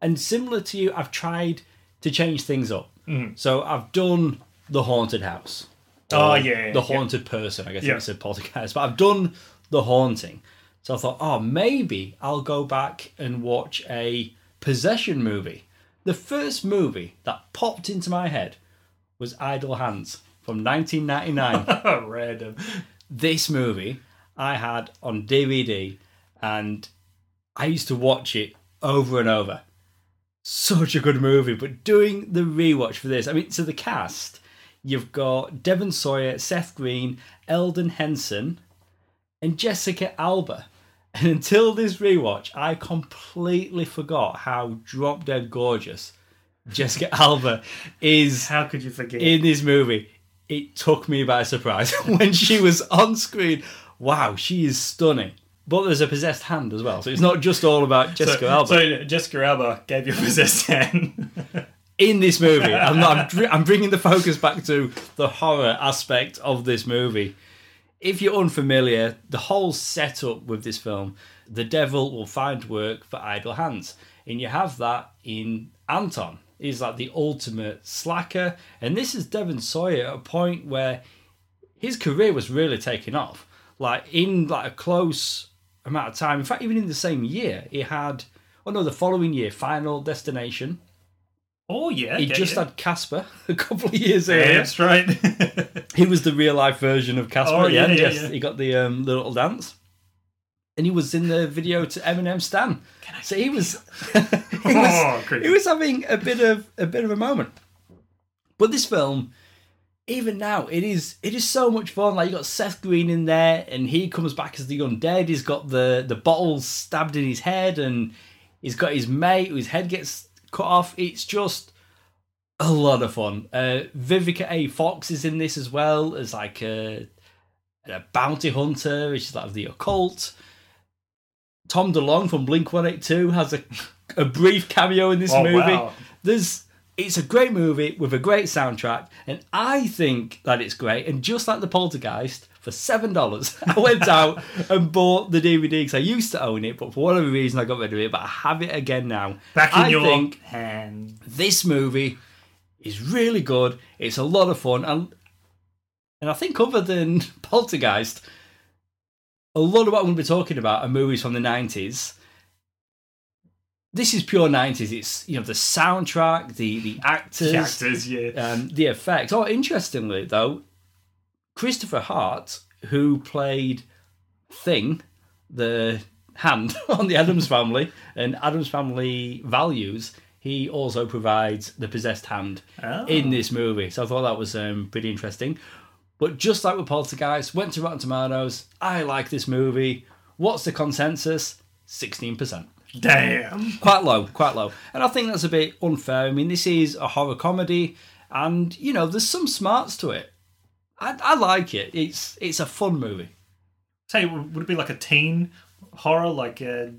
and similar to you, I've tried to change things up. Mhm. So I've done the haunted house. Oh, yeah, yeah, the yeah. haunted person. I guess Yeah. it's a podcast, but I've done the haunting. So I thought, oh, maybe I'll go back and watch a possession movie. The first movie that popped into my head was Idle Hands from 1999 Random. this movie I had on DVD and I used to watch it over and over. Such a good movie, but doing the rewatch for this, I mean, so the cast, you've got Devon Sawa, Seth Green, Elden Henson, and Jessica Alba. And until this rewatch, I completely forgot how drop dead gorgeous Jessica Alba is How could you forget? in this movie, it took me by surprise when she was on screen. Wow, she is stunning. But there's a possessed hand as well, so it's not just all about Jessica so, Alba. So Jessica Alba gave you a possessed hand. in this movie, I'm, not, I'm, I'm bringing the focus back to the horror aspect of this movie. If you're unfamiliar, the whole setup with this film, the devil will find work for idle hands, and you have that in Anton. He's like the ultimate slacker, and this is Devon Sawa at a point where his career was really taking off. Like in like a close amount of time. In fact, even in the same year, he had. Oh no, the following year, Final Destination. Oh yeah, He just yeah. had Casper a couple of years yeah, that's right. He was the real life version of Casper Oh, at the yeah, end. yeah, yes, yeah. he got the um, the little dance, and he was in the video to Eminem Stan. So he was, he was, Oh, he was having a bit of a bit of a moment. But this film, even now, it is it is so much fun. Like you got Seth Green in there, and he comes back as the undead. He's got the the bottles stabbed in his head, and he's got his mate whose head gets cut off. It's just a lot of fun. Uh, Vivica A. Fox is in this as well as like a, a bounty hunter. which is like the occult. Tom DeLonge from Blink One Eight Two has a a brief cameo in this Oh, movie. wow. There's it's a great movie with a great soundtrack, and I think that it's great. And just like the Poltergeist, for seven dollars, I went out and bought the DVD because I used to own it, but for whatever reason I got rid of it. But I have it again now. Back in I your think hand. this movie is really good. It's a lot of fun, and and I think other than Poltergeist, a lot of what I'm going to be talking about are movies from the '90s. This is pure '90s. It's you know the soundtrack, the the actors, The actors, yeah. um, the effects. Oh, interestingly though, Christopher Hart, who played Thing, the hand on the Addams Family, and Addams Family Values, he also provides the possessed hand Oh. in this movie. So I thought that was um, pretty interesting. But just like with Poltergeist, went to Rotten Tomatoes. I like this movie. What's the consensus? Sixteen percent Damn. quite low, quite low. And I think that's a bit unfair. I mean, this is a horror comedy, and you know, there's some smarts to it. I, I like it. It's it's a fun movie. Say, would it be like a teen horror, like a,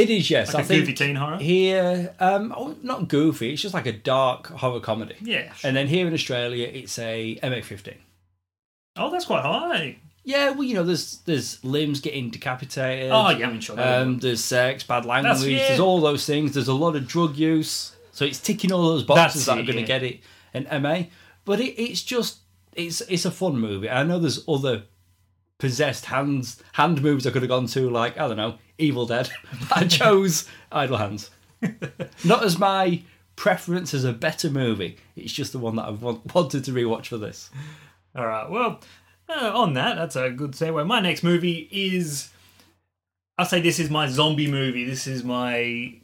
It is, yes. like I a think goofy teen horror? here, um, oh, not goofy. It's just like a dark horror comedy. Yeah. And then here in Australia, it's a MA15. Oh, that's quite high. Yeah, well, you know, there's there's limbs getting decapitated. Oh, yeah, I mean, sure. Um, there's sex, bad language. Yeah. There's all those things. There's a lot of drug use. So it's ticking all those boxes That's that are it, going to yeah. get it an MA. But it, it's just it's it's a fun movie. I know there's other possessed hands hand moves I could have gone to, like I don't know, Evil Dead. But I chose Idle Hands. Not as my preference as a better movie. It's just the one that I've want, wanted to rewatch for this. All right. Well, uh, on that, that's a good segue. My next movie is. I'll say this is my zombie movie. This is my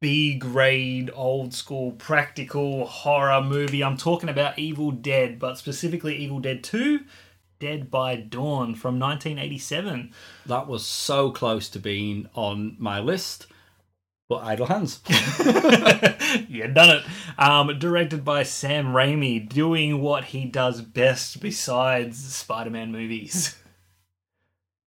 B grade, old school, practical horror movie. I'm talking about Evil Dead, but specifically Evil Dead 2 Dead by Dawn from 1987. That was so close to being on my list, but Idle Hands. you done it. Um, directed by Sam Raimi, doing what he does best besides Spider Man movies.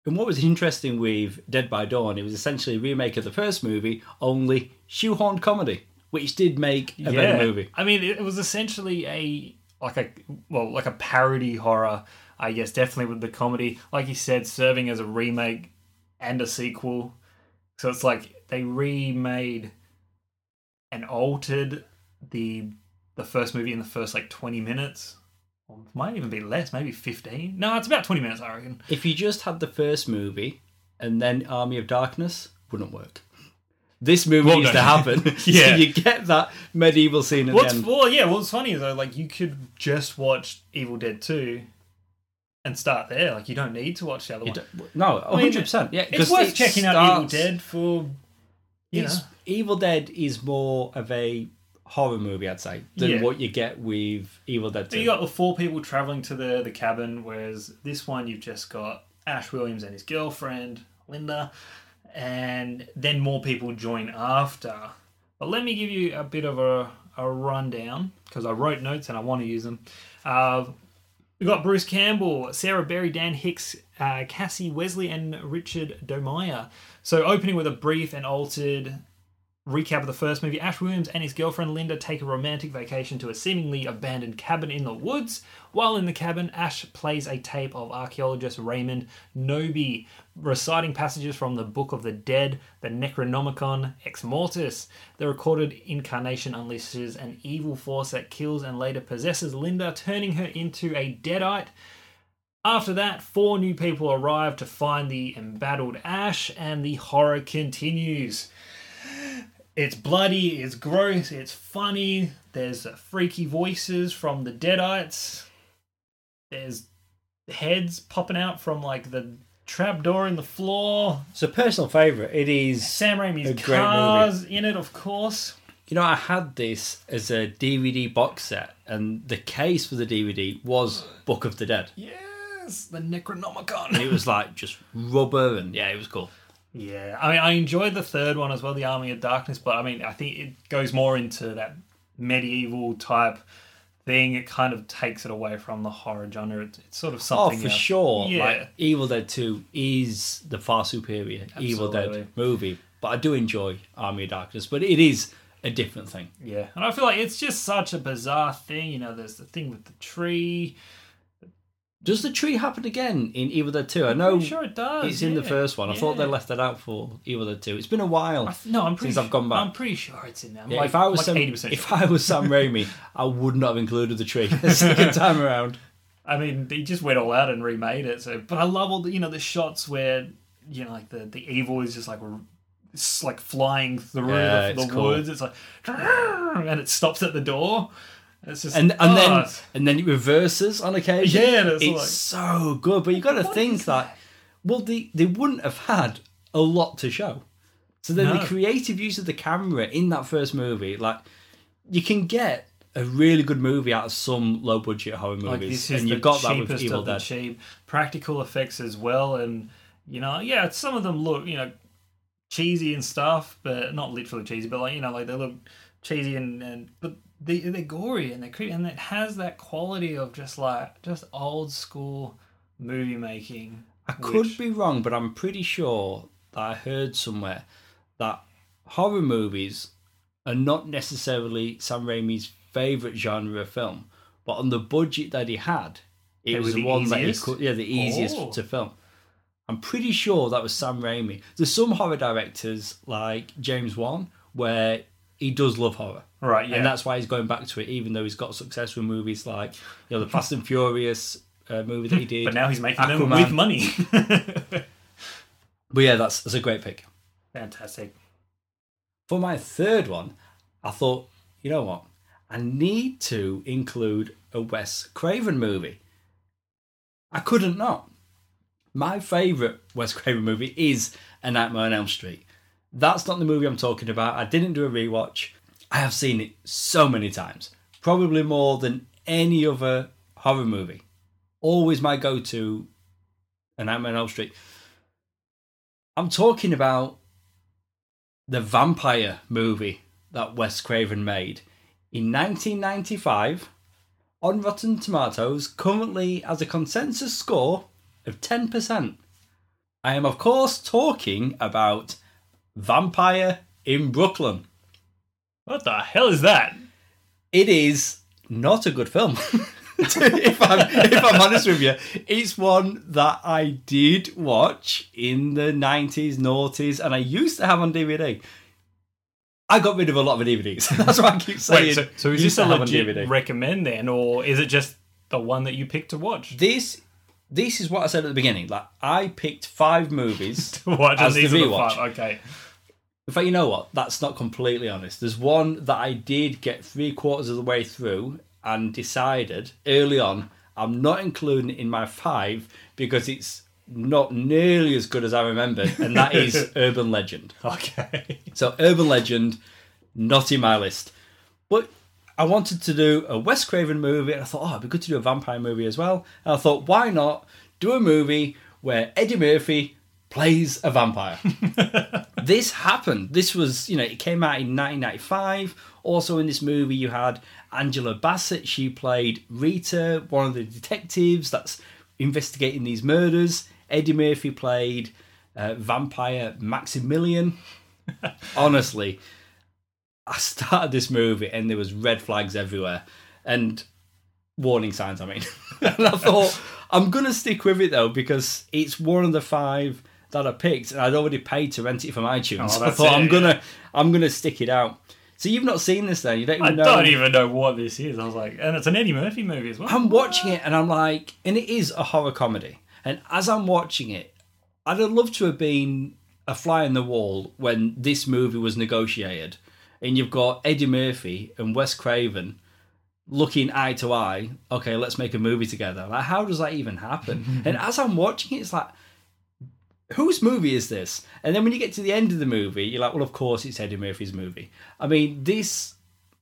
And what was interesting with Dead by Dawn, it was essentially a remake of the first movie, only shoehorned comedy, which did make a better movie. I mean, it was essentially a like a well, like a parody horror. I guess definitely with the comedy, like you said, serving as a remake and a sequel. So it's like they remade and altered the the first movie in the first like twenty minutes. Or might even be less, maybe fifteen. No, it's about twenty minutes, I reckon. If you just had the first movie and then Army of Darkness, wouldn't work. This movie Well, needs no. to happen. Yeah. So you get that medieval scene at What's the end. well, yeah. What's funny is though, like you could just watch Evil Dead two and start there. Like you don't need to watch the other You one. no, mean, 100%. Yeah, It's worth it checking out Evil Dead for you know. Evil Dead is more of a horror movie, I'd say, than Yeah. what you get with Evil Dead 2. So you got the four people traveling to the the cabin, whereas this one you've just got Ash Williams and his girlfriend Linda, and then more people join after. But let me give you a bit of a, a rundown because I wrote notes and I want to use them. Uh, we got Bruce Campbell, Sarah Berry, Dan Hicks, uh, Kassie Wesley, and Richard Domeier. So opening with a brief and altered recap of the first movie, Ash Williams and his girlfriend Linda take a romantic vacation to a seemingly abandoned cabin in the woods. While in the cabin, Ash plays a tape of archaeologist Raymond Knowby reciting passages from the Book of the Dead, the Necronomicon Ex Mortis. The recorded incarnation unleashes an evil force that kills and later possesses Linda, turning her into a deadite. After that, four new people arrive to find the embattled Ash, and the horror continues it's bloody, it's gross, it's funny. There's uh, freaky voices from the Deadites. There's heads popping out from like the trapdoor in the floor. It's a personal favourite. It is. Sam Raimi's cars in it, of course. You know, I had this as a DVD box set, and the case for the DVD was Book of the Dead. Yes, the Necronomicon. And it was like just rubber, and yeah, it was cool. Yeah, I mean, I enjoyed the third one as well, the Army of Darkness, but I mean, I think it goes more into that medieval type thing. It kind of takes it away from the horror genre. It's, it's sort of Oh, something. for else. sure. Yeah. Like Evil Dead 2 is the far superior Evil Dead movie. But I do enjoy Army of Darkness, but it is a different thing. Yeah, and I feel like it's just such a bizarre thing. You know, there's the thing with the tree. Does the tree happen again in Evil Dead 2? I know Pretty sure it does. it's in the first one. I thought they left that out for Evil Dead 2. It's been a while. Th- no, I'm pretty. since I've gone back. I'm pretty sure it's in there. Yeah, like, if I was like Sam, 80% if sure. I was Sam Raimi, I would not have included the tree the second time around. I mean, he just went all out and remade it. So, but I love all the you know the shots where you know like the the evil is just like it's like flying through Yeah, the, the cool. woods. It's like and it stops at the door. It's just And and oh, then and then it reverses on occasion. Yeah, it's it's like- so good. But you got to think that well, they they wouldn't have had a lot to show. So then the creative use of the camera in that first movie, like you can get a really good movie out of some low budget horror like movies, is and you've got that with Evil Dead. cheap practical effects as well. And you know, yeah, some of them look you know cheesy and stuff, but not literally cheesy, but like you know, like they look cheesy and and but they they're gory and they're creepy, and it has that quality of just like just old school movie making. I could which- be wrong, but I'm pretty sure that I heard somewhere that horror movies are not necessarily Sam Raimi's favorite genre of film, but on the budget that he had, it They was the the one that he easiest? could, yeah, the easiest Oh. to film. I'm pretty sure that was Sam Raimi. There's some horror directors like James Wan where he does love horror. Right, yeah. And that's why he's going back to it, even though he's got success with movies like you know the Fast and Furious uh, movie that he did. but now he's making them with money. But yeah, that's that's a great pick. Fantastic. For my third one, I thought, you know what? I need to include a Wes Craven movie. I couldn't not. My favourite Wes Craven movie is A Nightmare on Elm Street. That's not the movie I'm talking about. I didn't do a rewatch. I have seen it so many times, probably more than any other horror movie. Always my go to and I'm on Elm Street. I'm talking about the vampire movie that Wes Craven made in 1995 on Rotten Tomatoes, currently has a consensus score of 10%. I am, of course, talking about Vampire in Brooklyn. What the hell is that? It is not a good film. if, I'm, if I'm honest with you, it's one that I did watch in the 90s, noughties, and I used to have on DVD. I got rid of a lot of DVDs. That's what I keep saying. Wait, so, so is this a legit recommend then, or is it just the one that you picked to watch? This this is what I said at the beginning. Like I picked five movies. To watch As and these the are the rewatch. five. Okay. In fact, you know what? That's not completely honest. There's one that I did get three quarters of the way through and decided early on I'm not including it in my five because it's not nearly as good as I remembered, and that is Urban Legend. Okay. So Urban Legend, not in my list. But I wanted to do a Wes Craven movie, and I thought, oh, it'd be good to do a vampire movie as well. And I thought, why not do a movie where Eddie Murphy plays a vampire? this happened. This was, you know, it came out in 1995. Also in this movie, you had Angela Bassett. She played Rita, one of the detectives that's investigating these murders. Eddie Murphy played uh, vampire Maximilian. Honestly, I started this movie and there was red flags everywhere and warning signs. I mean, and I thought I'm gonna stick with it though because it's one of the five that I picked and I'd already paid to rent it from iTunes. Oh, so I thought it, I'm yeah. gonna I'm gonna stick it out. So you've not seen this then? You don't even I know. don't even know what this is. I was like, and it's an Eddie Murphy movie as well. I'm watching it and I'm like, and it is a horror comedy. And as I'm watching it, I'd have loved to have been a fly in the wall when this movie was negotiated and you've got Eddie Murphy and Wes Craven looking eye to eye. Okay, let's make a movie together. Like, how does that even happen? and as I'm watching it, it's like, whose movie is this? And then when you get to the end of the movie, you're like, well, of course it's Eddie Murphy's movie. I mean, this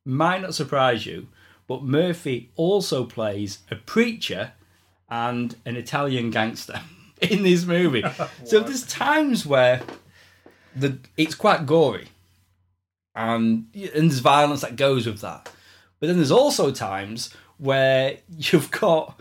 might not surprise you, but Murphy also plays a preacher and an Italian gangster in this movie. so there's times where the it's quite gory, and and there's violence that goes with that. But then there's also times where you've got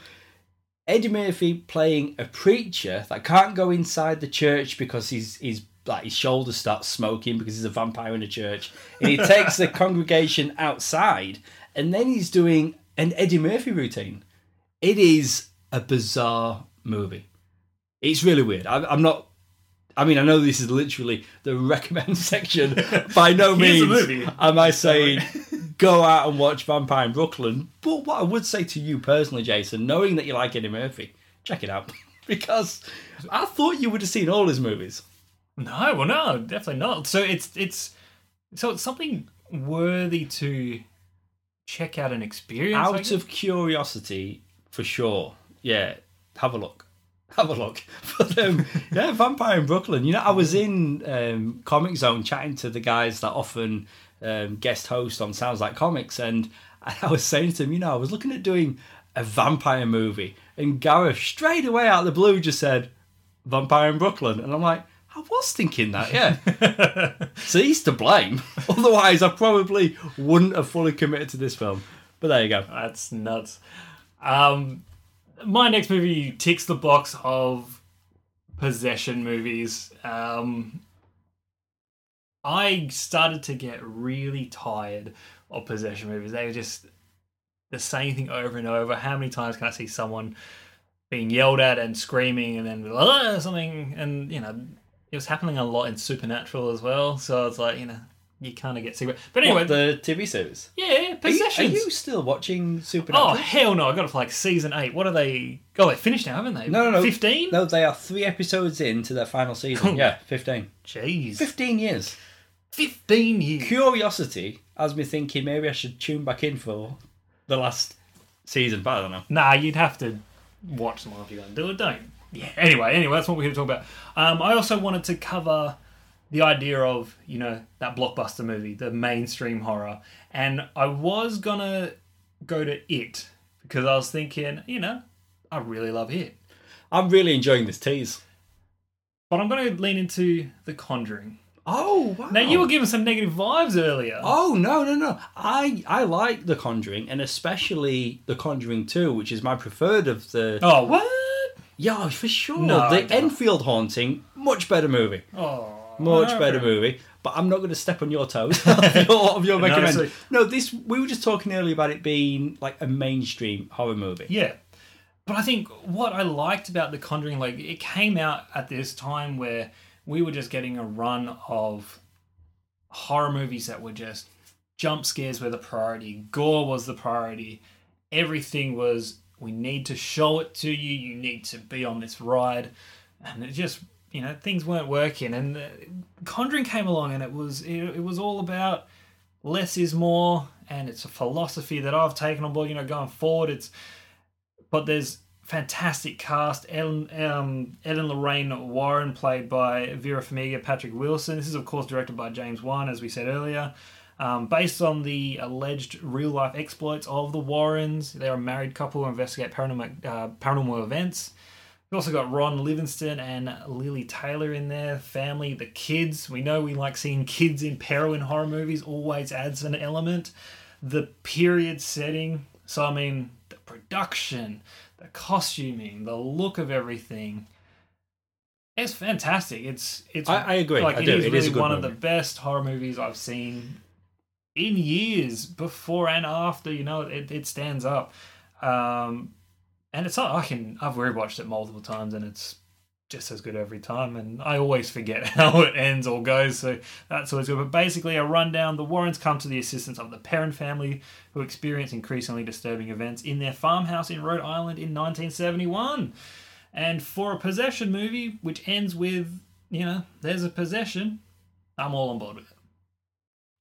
Eddie Murphy playing a preacher that can't go inside the church because he's he's like his shoulders start smoking because he's a vampire in a church, and he takes the congregation outside, and then he's doing an Eddie Murphy routine. It is a bizarre movie. It's really weird. I, I'm not. I mean, I know this is literally the recommend section. By no means am I saying go out and watch Vampire in Brooklyn. But what I would say to you personally, Jason, knowing that you like Eddie Murphy, check it out because I thought you would have seen all his movies. No, well, no, definitely not. So it's it's so it's something worthy to check out and experience. Out of curiosity, for sure. Yeah, have a look. Have a look. But um, yeah, Vampire in Brooklyn. You know, I was in um, Comic Zone chatting to the guys that often um, guest host on Sounds Like Comics, and I was saying to them, you know, I was looking at doing a vampire movie, and Gareth straight away out of the blue just said Vampire in Brooklyn, and I'm like. I was thinking that, yeah. so he's to blame. Otherwise, I probably wouldn't have fully committed to this film. But there you go. That's nuts. Um, my next movie ticks the box of possession movies. Um, I started to get really tired of possession movies. They were just the same thing over and over. How many times can I see someone being yelled at and screaming and then "Ah," something? And you know, it was happening a lot in Supernatural as well. So it's like you know, you kind of get sick. of it. But anyway, What, the TV series. yeah, Are you, possessions. are you still watching Super? Oh hell no! I got for like season eight. What are they? Oh, they finished now, haven't they? No, no, no. Fifteen. No, they are three episodes into their final season. yeah, 15. Jeez, 15 years. fifteen years. Curiosity has me thinking maybe I should tune back in for the last season, but I don't know. Nah, you'd have to watch them all if you're going to do it. Don't. Yeah. Anyway, anyway, that's what we're here to talk about. Um, I also wanted to cover the idea of you know that blockbuster movie, the mainstream horror, and I was gonna go to it because I was thinking, you know, I really love it, I'm really enjoying this tease. but I'm gonna lean into The Conjuring. Oh, wow. Now you were giving some negative vibes earlier. Oh no no no! I I like The Conjuring and especially The Conjuring Two, which is my preferred of the. Oh, what? Yeah, for sure. No, the. Enfield Haunting, much better movie. Oh, much ah, okay. better movie. But I'm not going to step on your toes of your, of your No, recommend. so- No, this we were just talking earlier about it being like a mainstream horror movie. Yeah. But I think what I liked about The Conjuring, like, it came out at this time where we were just getting a run of horror movies that were just jump scares were the priority, gore was the priority, everything was we need to show it to you, you need to be on this ride. And it just, you know, things weren't working. And Conjuring came along and it was, it, it was all about less is more. And it's a philosophy that I've taken on board, you know, going forward. It's, but there's fantastic cast. Ellen, um, Ellen Lorraine Warren, played by Vera Farmiga, Patrick Wilson. This is, of course, directed by James Wan, as we said earlier. Um, based on the alleged real life exploits of the Warrens, they're a married couple who investigate paranormal, uh, paranormal events. We've also got Ron Livingston and Lili Taylor in there. Family, the kids. We know we like seeing kids in peril in horror movies, always adds an element. The period setting. So, I mean, the production, the costuming, the look of everything. It's fantastic. It's it's. I- I agree. Like I it do. is It is really a good one of the best horror movies I've seen in years, before and after. You know, it, it stands up. Um, and it's not. I can. I've rewatched it multiple times, and it's just as good every time. And I always forget how it ends or goes, so that's always good. But basically, a rundown: the Warrens come to the assistance of the Perron family, who experience increasingly disturbing events in their farmhouse in Rhode Island in 1971. And for a possession movie, which ends with you know, there's a possession, I'm all on board with it.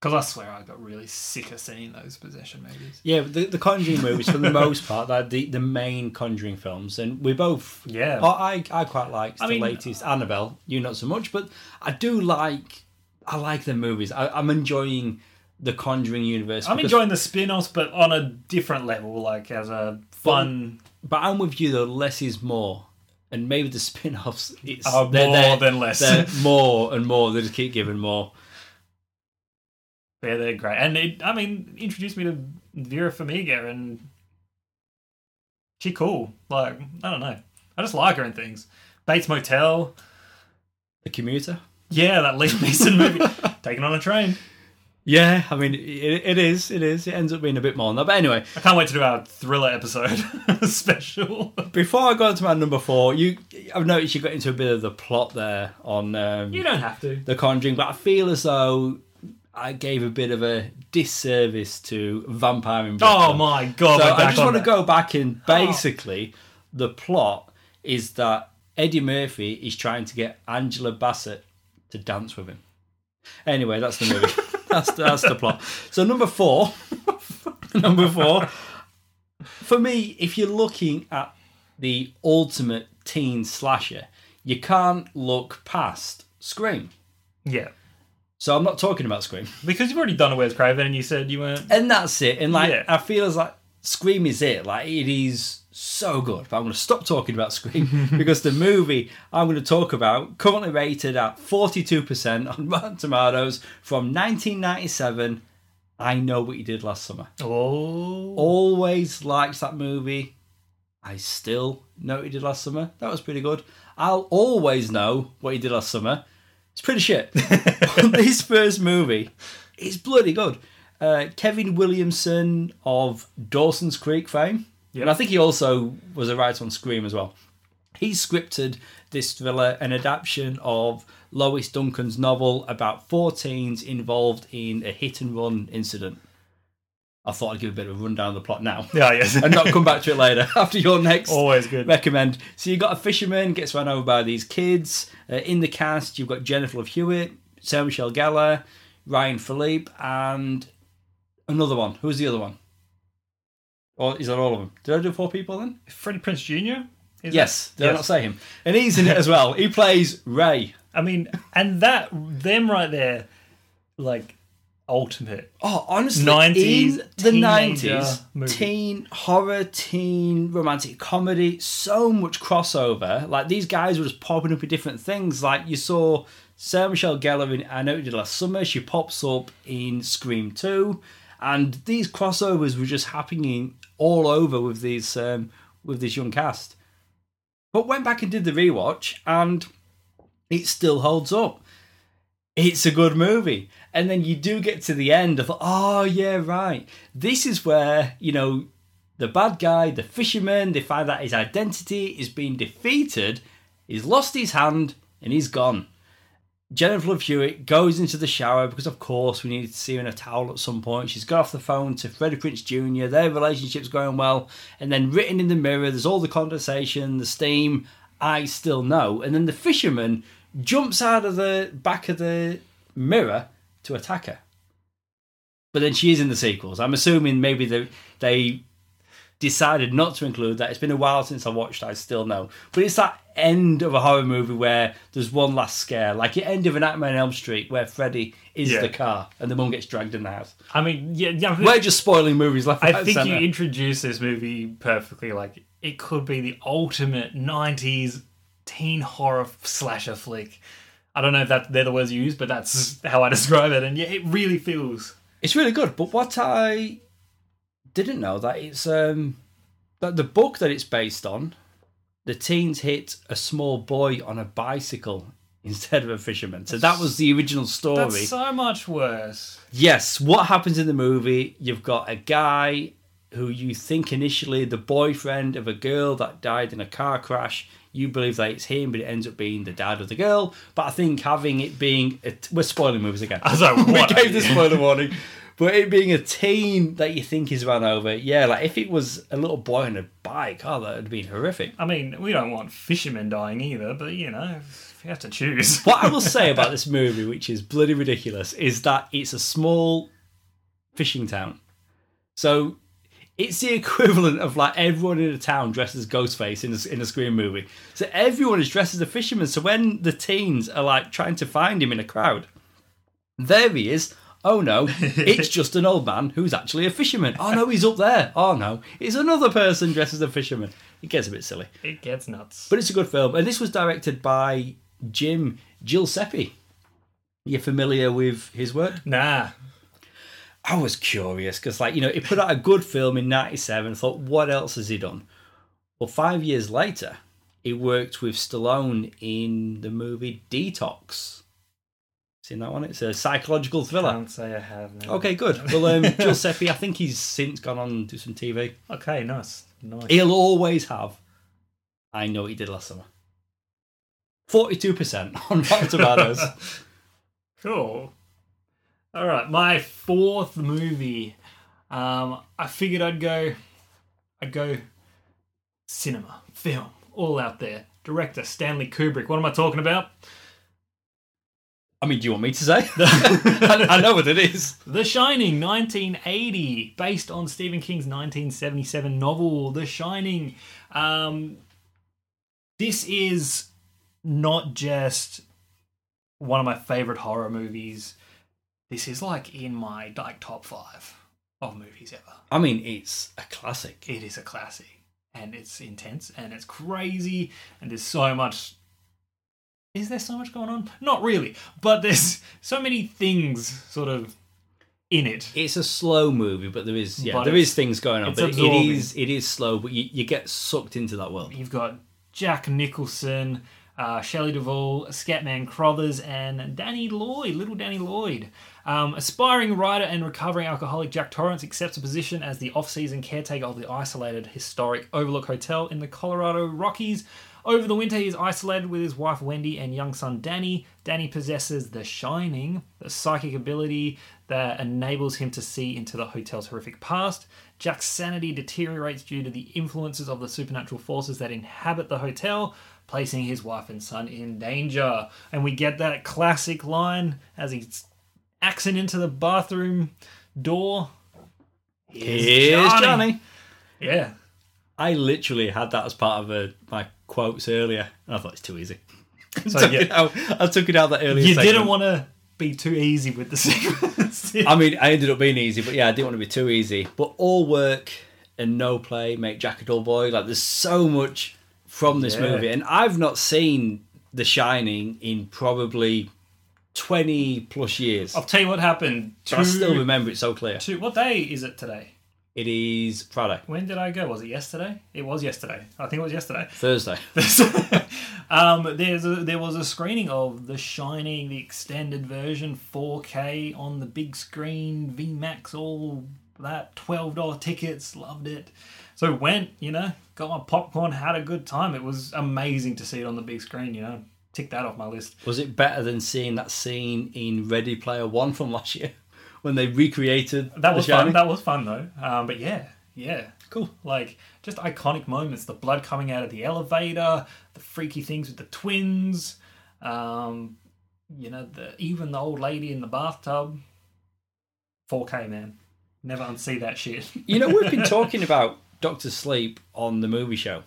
Because I swear I got really sick of seeing those possession movies. Yeah, the, the Conjuring movies, for the most part, they're the, the main Conjuring films, and we both. Yeah. I I quite like the mean- latest Annabelle. You not so much, but I do like. I like the movies. I, I'm enjoying the Conjuring universe. I'm enjoying the spin-offs, but on a different level, like as a fun. But I'm with you though. Less is more, and maybe the spin-offs it's Are they're- more they're- than less. They're more and more. They just keep giving more. Yeah, they're great, and it, I mean, introduced me to Vera Farmiga, and she cool. Like I don't know, I just like her in things. Bates Motel, The commuter. yeah, that Liam Neeson movie, taken on a train. Yeah, I mean it, it is. It is. It ends up being a bit more than that. But anyway, I can't wait to do our thriller episode special. before I go on to my number four, you I've noticed you got into a bit of the plot there on um, You don't have to. The Conjuring, but I feel as though I gave a bit of a disservice to Vampire in oh Brooklyn. Oh my god! So I just want to go back and oh. basically the plot is that Eddie Murphy is trying to get Angela Bassett to dance with him. Anyway, that's the movie. that's that's the plot. So number four, number four. For me, if you're looking at the ultimate teen slasher, you can't look past Scream. Yeah, So I'm not talking about Scream. because you've already done a Wes Craven, and you said you weren't. and that's it. And like, Yeah. I feel as like Scream is it. Like, it is so good. But I'm going to stop talking about Scream because the movie I'm going to talk about currently rated at 42% on Rotten Tomatoes from 1997. I know what you did last summer. Oh, Always liked that movie. I still know what you did last summer. That was pretty good. I'll always know what you did last summer. It's pretty shit. this first movie is bloody good. Uh, Kevin Williamson of Dawson's Creek fame. Yep. And I think he also was a writer on Scream as well. He scripted this thriller, an adaptation of Lois Duncan's novel about four teens involved in a hit and run incident. I thought I'd give a bit of a rundown of the plot now yeah, yes, and not come back to it later after your next always good. recommend. So you've got a fisherman gets run over by these kids. Uh, in the cast, you've got Jennifer Love Hewitt, Sarah Michelle Gellar, Ryan Phillippe, and another one. Who's the other one? Or is that all of them? Did I do four people then? Freddie Prinze Jr. Is Yes. it? Did I not say him? And he's in it as well. He plays Ray. I mean, and that them right there, like ultimate. Oh, honestly, 90s in the nineties, teen horror, teen romantic comedy, so much crossover. Like these guys were just popping up in different things. Like you saw Sarah Michelle Gellar in I Know You Did Last Summer. She pops up in Scream Two, and these crossovers were just happening all over with these um, with this young cast. But went back and did the rewatch, and it still holds up it's a good movie. And then you do get to the end of, oh, yeah, right. This is where, you know, the bad guy, the fisherman, they find that his identity is being defeated, he's lost his hand, and he's gone. Jennifer Love Hewitt goes into the shower because, of course, we needed to see her in a towel at some point. She's got off the phone to Freddie Prinze Jr., their relationship's going well. And then, written in the mirror, there's all the condensation, the steam, I still know. And then the fisherman jumps out of the back of the mirror to attack her. But then she is in the sequels. I'm assuming maybe they they decided not to include that. It's been a while since I watched. I still know, but it's that end of a horror movie where there's one last scare, like the end of an Nightmare on Elm Street, where Freddy is Yeah. the car and the mum gets dragged in the house. I mean, yeah, yeah. We're just spoiling movies left. I right, think you introduced this movie perfectly. Like it could be the ultimate '90s teen horror slasher flick. I don't know if that they're the words you use, but that's how I describe it. And yeah, it really feels. It's really good. But what I didn't know that it's um that the book that it's based on, the teens hit a small boy on a bicycle instead of a fisherman. So that was the original story. That's so much worse. Yes, what happens in the movie? You've got a guy who you think initially the boyfriend of a girl that died in a car crash. You believe that it's him, but it ends up being the dad of the girl. But I think having it being, we're spoiling movies again. I was like, we gave the spoiler warning. But it being a teen that you think is run over, yeah, like if it was a little boy on a bike, oh, that would have been horrific. I mean, we don't want fishermen dying either, but you know, if you have to choose. What I will say about this movie, which is bloody ridiculous, is that it's a small fishing town. So it's the equivalent of like everyone in the town dressed as Ghostface in a, in a Scream movie. So everyone is dressed as a fisherman. So when the teens are like trying to find him in a crowd, there he is. Oh no, it's just an old man who's actually a fisherman. Oh no, he's up there. Oh no, it's another person dressed as a fisherman. It gets a bit silly. It gets nuts. But it's a good film. And this was directed by Jim Gillespie. You familiar with his work? Nah. I was curious because, like, you know, he put out a good film in '97. Thought, what else has he done? Well, five years later, he worked with Stallone in the movie D-Tox. Seen that one? It's a psychological thriller. Can't say I have. No. Okay, good. Well, um, Gillespie, I think he's since gone on to some TV. Okay, nice. Nice. He'll always have. I know what he did last summer. Forty-two percent on Rotten Tomatoes. Cool. All right, my fourth movie. Um, I figured I'd go, I'd go, cinema, film, all out there. Director Stanley Kubrick. What am I talking about? I mean, do you want me to say? I, I know what it is. The Shining, 1980, based on Stephen King's 1977 novel, The Shining. Um, this is not just one of my favorite horror movies. This is like in my like top five of movies ever. I mean, it's a classic. It is a classic, and it's intense and it's crazy, and there's so much. Is there so much going on? Not really, but there's so many things sort of in it. It's a slow movie, but there is yeah, But there is things going on. But it absorbing. is it is slow, but you, you get sucked into that world. You've got Jack Nicholson, uh, Shelley Duvall, Scatman Crothers, and Danny Lloyd, little Danny Lloyd. Um, aspiring writer and recovering alcoholic Jack Torrance accepts a position as the off-season caretaker of the isolated historic Overlook Hotel in the Colorado Rockies. Over the winter, he is isolated with his wife Wendy and young son Danny. Danny possesses the Shining, the psychic ability that enables him to see into the hotel's horrific past. Jack's sanity deteriorates due to the influences of the supernatural forces that inhabit the hotel, placing his wife and son in danger. And we get that classic line as he's axing into the bathroom door. Here's Johnny. Yeah. I literally had that as part of uh my quotes earlier, and I thought it's too easy. So took yeah, out. I took it out that earlier. you segment. didn't want to be too easy with the sequence. I mean, I ended up being easy, but yeah, I didn't want to be too easy. But all work and no play make Jack a dull boy. Like, there's so much from this Yeah. movie, and I've not seen The Shining in probably 20 plus years. I'll tell you what happened. But I still remember it so clear. two- what day is it today? It is Friday, When did I go? Was it yesterday? It was yesterday. I think it was yesterday. Thursday. um, there's a, there was a screening of The Shining, the extended version, 4K on the big screen, VMAX, all that, twelve dollar tickets. Loved it. So went, you know, got my popcorn, had a good time. It was amazing to see it on the big screen. You know, tick that off my list. Was it better than seeing that scene in Ready Player One from last year when they recreated That was fun. That was fun though. Um, but yeah, yeah, Cool. Like just iconic moments. The blood coming out of the elevator, the freaky things with the twins. Um, you know, the even the old lady in the bathtub. 4K man, never unsee that shit. You know, we've been talking about Doctor Sleep on the movie show,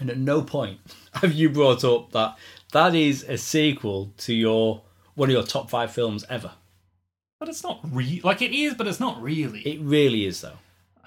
and at no point have you brought up that that is a sequel to your one of your top five films ever. but it's not re like it is, but it's not really. It really is, though.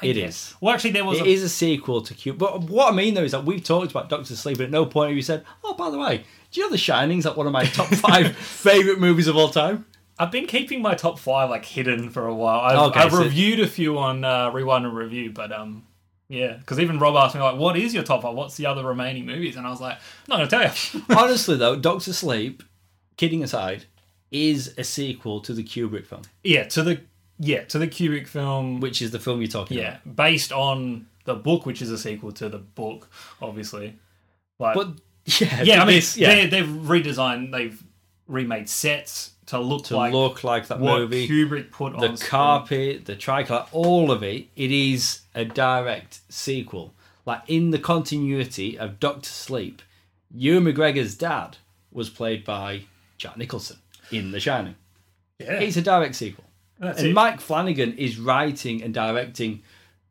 I it guess. is. Well, actually, there was It a, is a sequel to Q. But what I mean though is that we've talked about Doctor Sleep, and at no point have you said, "Oh, by the way, do you know The Shining's like one of my top five favorite movies of all time?" I've been keeping my top five like hidden for a while. I've, Okay, I've so- reviewed a few on uh, Rewind and Review, but um, yeah, because even Rob asked me like, "What is your top five? What's the other remaining movies?" And I was like, "I'm not gonna tell you." Honestly, though, Doctor Sleep, kidding aside, is a sequel to the Kubrick film, yeah, to the yeah to the Kubrick film, which is the film you're talking yeah, about. Yeah, based on the book, which is a sequel to the book, obviously. But, But yeah, yeah, I mean, yeah. They, they've redesigned, they've remade sets to look to like look like that what movie. Kubrick put the on screen. carpet, the tricolor, all of it. It is a direct sequel. Like in the continuity of Doctor Sleep, Ewan McGregor's dad was played by Jack Nicholson in The Shining. Yeah, It's a direct sequel. that's and it. Mike Flanagan is writing and directing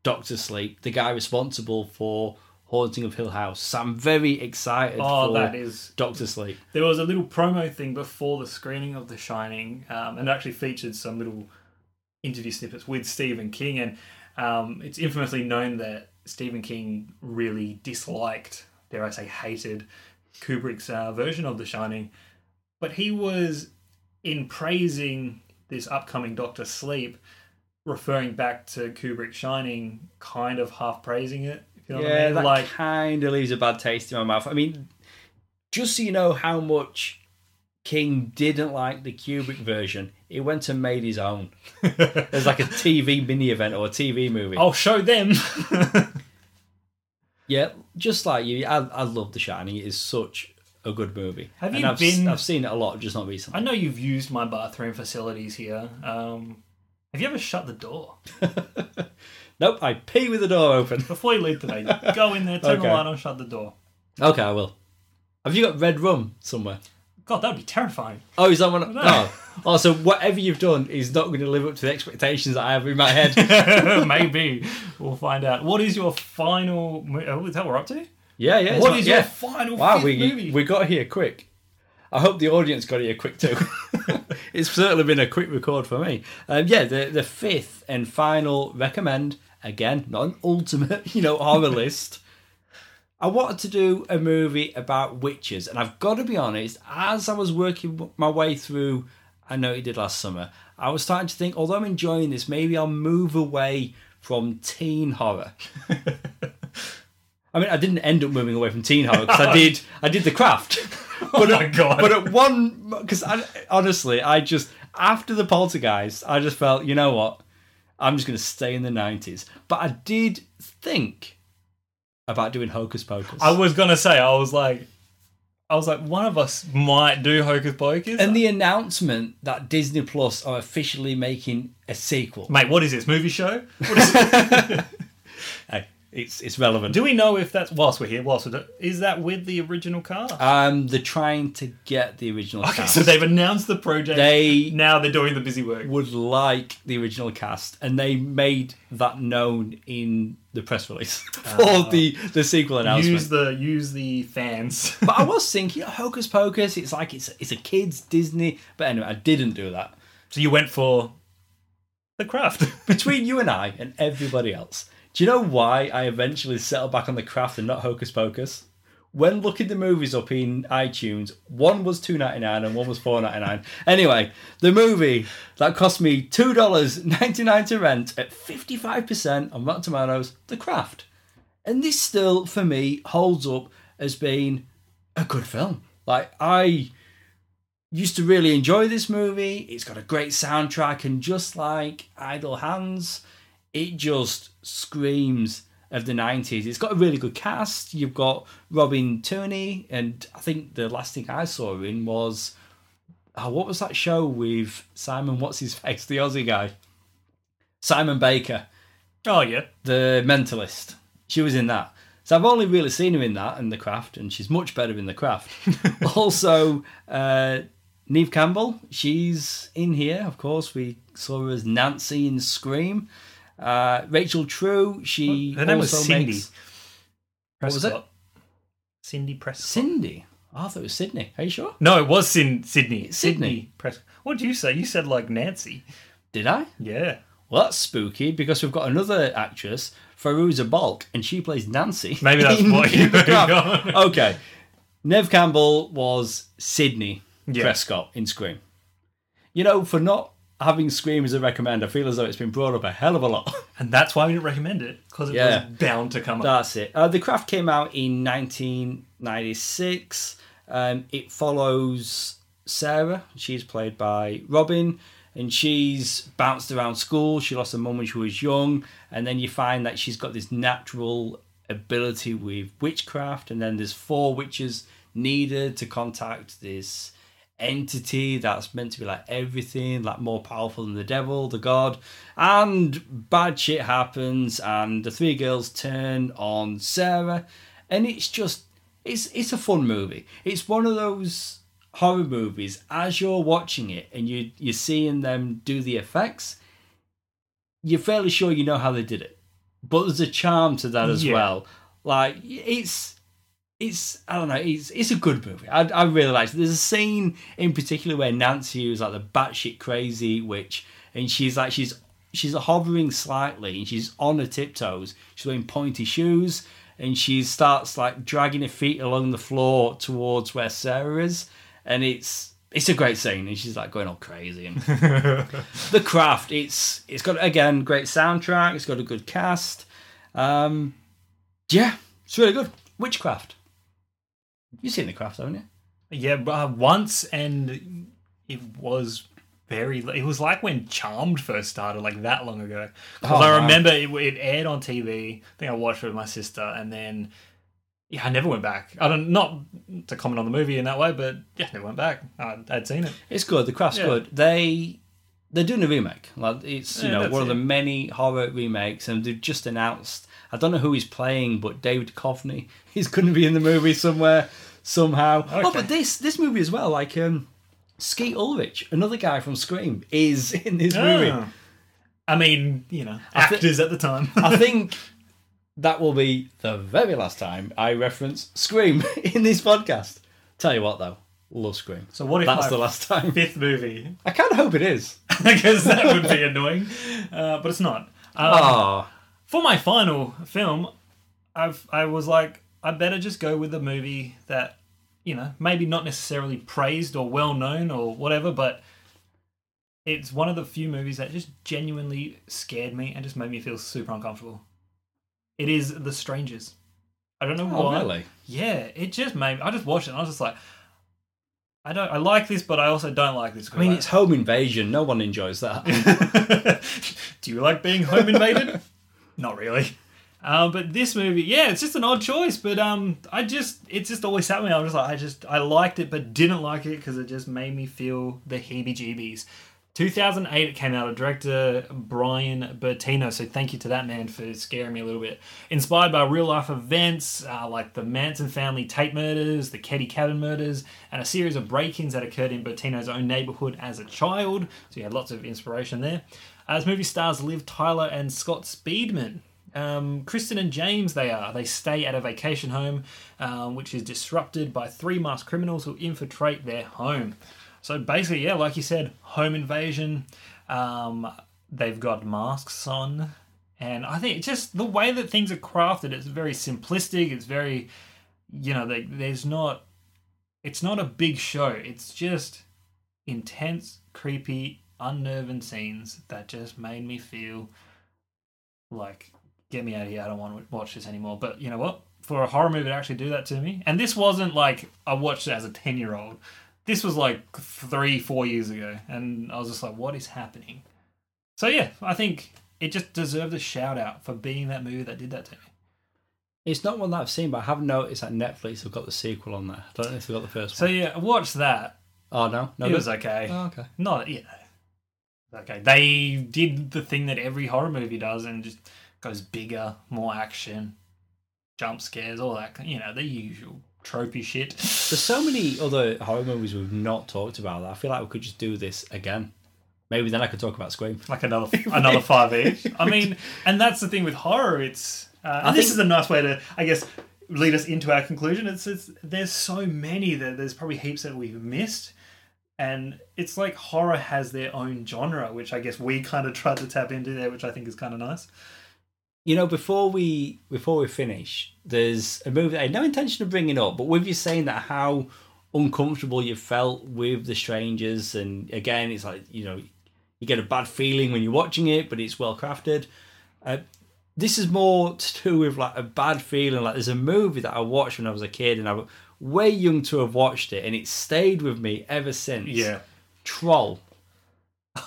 Doctor Sleep, the guy responsible for Haunting of Hill House. So I'm very excited oh, for that is Doctor Sleep. There was a little promo thing before the screening of The Shining, um, and it actually featured some little interview snippets with Stephen King. And um, it's infamously known that Stephen King really disliked, dare I say, hated Kubrick's uh, version of The Shining. But he was, in praising this upcoming Doctor Sleep, referring back to Kubrick's Shining, kind of half praising it. You know what I yeah, mean? that like kind of leaves a bad taste in my mouth. I mean, just so you know how much King didn't like the Kubrick version, he went and made his own. There's like a TV mini event or a TV movie. I'll show them. Yeah, just like you, I, I love The Shining. It is such a good movie. Have And you I've, been- I've seen it a lot, just not recently. I know you've used my bathroom facilities here. Um, have you ever shut the door Nope, I pee with the door open. before you leave today? Go in there, turn Okay. the light on, shut the door. Okay, I will. Have you got red rum somewhere? God, that would be terrifying. Oh, is that one? No. Oh. oh, so whatever you've done is not going to live up to the expectations that I have in my head. Maybe we'll find out. What is your final? mo- Oh, is that what we're up to? Yeah, yeah. it's What not- is yeah. your final Wow, fifth we movie? we got here quick. I hope the audience got here quick too. it's certainly been a quick record for me. Um, yeah, the the fifth and final recommend again, not an ultimate, you know, horror list. I wanted to do a movie about witches, and I've got to be honest. As I was working my way through, I know it did last summer. I was starting to think, although I'm enjoying this, maybe I'll move away from teen horror. I mean, I didn't end up moving away from teen horror because I did. I did the craft. Oh but Oh my at, God. But at one, because I, honestly, I just after the poltergeist, I just felt, you know what, I'm just going to stay in the '90s. But I did think about doing Hocus Pocus. I was gonna say. I was like, I was like, one of us might do Hocus Pocus. and the announcement that Disney Plus are officially making a sequel. Mate, what is this movie show? What is it? It's it's relevant. do we know if that's whilst we're here? Whilst we're is that with the original cast? Um, they're trying to get the original. okay, cast. so they've announced the project. They now they're doing the busy work. would like the original cast, and they made that known in the press release for the the sequel announcement. Use the use the fans. but I was thinking, Hocus Pocus. It's like it's it's a kids Disney. But anyway, I didn't do that. so you went for the craft. Between you and I and everybody else, do you know why I eventually settled back on the craft and not Hocus Pocus? When looking the movies up in iTunes, one was two ninety nine and one was four ninety nine. Anyway, the movie that cost me two dollars ninety nine to rent at fifty five percent on Rotten Tomatoes, The Craft, and this still for me holds up as being a good film. Like I used to really enjoy this movie. It's got a great soundtrack, and just like Idle Hands, it just screams of the 90s. It's got a really good cast. You've got Robin Tunney, and I think the last thing I saw her in was. Oh, what was that show with Simon? What's his face? The Aussie guy. Simon Baker, oh yeah. the mentalist. She was in that. So I've only really seen her in that and The Craft, and she's much better in The Craft. also, uh, Neve Campbell, she's in here, of course. We saw her as Nancy in Scream. Uh, Rachel True, she Her name was Cindy. makes- What was it? Prescott. Cindy Prescott. Cindy. I thought it was Sydney. Are you sure? no, it was Sin- Sydney. Sydney. Prescott. What did you say? You said like Nancy. Did I? Yeah. Well, that's spooky because we've got another actress, Fairuza Balk, and she plays Nancy. Maybe that's what you were Okay. Neve Campbell was Sydney Yeah. Prescott in Scream. You know, for not having Scream as a recommend, I feel as though it's been brought up a hell of a lot. And that's why we didn't recommend it because it Yeah. was bound to come up. That's it. Uh, the Craft came out in 1996. Um, it follows Sarah. She's played by Robin, and she's bounced around school. She lost her mum when she was young, and then you find that she's got this natural ability with witchcraft, and then there's four witches needed to contact this entity that's meant to be like everything, like more powerful than the devil, the god, and bad shit happens, and the three girls turn on Sarah, and it's just it's it's a fun movie. It's one of those horror movies as you're watching it and you you're seeing them do the effects. You're fairly sure you know how they did it, but there's a charm to that as Yeah. well. Like it's it's I don't know. It's it's a good movie. I, I really like it. There's a scene in particular where Nancy is like the batshit crazy witch, and she's like she's she's hovering slightly, and she's on her tiptoes. She's wearing pointy shoes, and she starts like dragging her feet along the floor towards where Sarah is, and it's it's a great scene, and she's like going all crazy. And the craft, it's it's got again great soundtrack. It's got a good cast. Um, yeah, it's really good. Witchcraft. You've seen the craft, haven't you? Yeah, but, uh, once, and it was very. It was like when Charmed first started, like that long ago. Because Oh, I remember it, it aired on TV. I think I watched it with my sister, and then yeah, I never went back. I don't not to comment on the movie in that way, but yeah, never went back. I, I'd seen it. It's good. The craft's Yeah. good. They they're doing a remake. Like it's you Yeah, know one of the many horror remakes, and they've just announced. I don't know who he's playing, but David Duchovny. He's going to be in the movie somewhere somehow. Oh, but this this movie as well. Like um, Skeet Ulrich, another guy from Scream, is in this movie. Oh. I mean, you know, actors at the time. I think that will be the very last time I reference Scream in this podcast. Tell you what, though, love Scream. so what if That's the last time. fifth movie? I kind of hope it is. Because that would be annoying, uh, but it's not. Um, Oh, for my final film, I've I was like, I better just go with a movie that, you know, maybe not necessarily praised or well known or whatever, but it's one of the few movies that just genuinely scared me and just made me feel super uncomfortable. It is The Strangers. I don't know oh why. really? Yeah, it just made me. I just watched it and I was just like, I don't. I like this, but I also don't like this. I mean, it's home invasion. No one enjoys that. Do you like being home invaded? Not really. Um, but this movie, yeah, it's just an odd choice. But um, I just, it just always sat with me. I was like, I just, I liked it, but didn't like it because it just made me feel the heebie-jeebies. 2008, it came out of director Brian Bertino. So thank you to that man for scaring me a little bit. Inspired by real life events uh, like the Manson family Tate murders, the Keddie cabin murders, and a series of break-ins that occurred in Bertino's own neighborhood as a child. So you had lots of inspiration there. This movie stars Liv Tyler and Scott Speedman. Um, Kristen and James, they are. They stay at a vacation home, um, which is disrupted by three masked criminals who infiltrate their home. So basically, yeah, like you said, home invasion. Um, they've got masks on, and I think just the way that things are crafted. It's very simplistic. It's very, you know, they, there's not. It's not a big show. It's just intense, creepy, unnerving scenes that just made me feel like get me out of here. I don't want to watch this anymore. But you know what? For a horror movie to actually do that to me, and this wasn't like I watched it as a ten year old. This was like three, four years ago, and I was just like, "What is happening?" So yeah, I think it just deserved a shout out for being that movie that did that to me. It's not one that I've seen, but I have noticed that Netflix have got the sequel on there. I don't know if they've got the first So one. yeah, I watched that. Oh no, no. it good? was okay. Oh, okay. Not you know. Okay, they did the thing that every horror movie does, and just goes bigger, more action, jump scares, all that. You know, the usual tropey shit. There's so many other horror movies we've not talked about. That I feel like we could just do this again. Maybe then I could talk about Scream. like another another five each. I mean, and that's the thing with horror. It's uh, and this think- is a nice way to, I guess, lead us into our conclusion. It's it's there's so many that there's probably heaps that we've missed, and it's like horror has their own genre, which I guess we kind of tried to tap into there, which I think is kind of nice. You know, before we before we finish, there's a movie I had no intention of bringing up, but with you saying that how uncomfortable you felt with the strangers, and again, it's like you know, you get a bad feeling when you're watching it, but it's well crafted. Uh, this is more to do with like a bad feeling. Like there's a movie that I watched when I was a kid, and I way young to have watched it, and it stayed with me ever since. Yeah. Troll.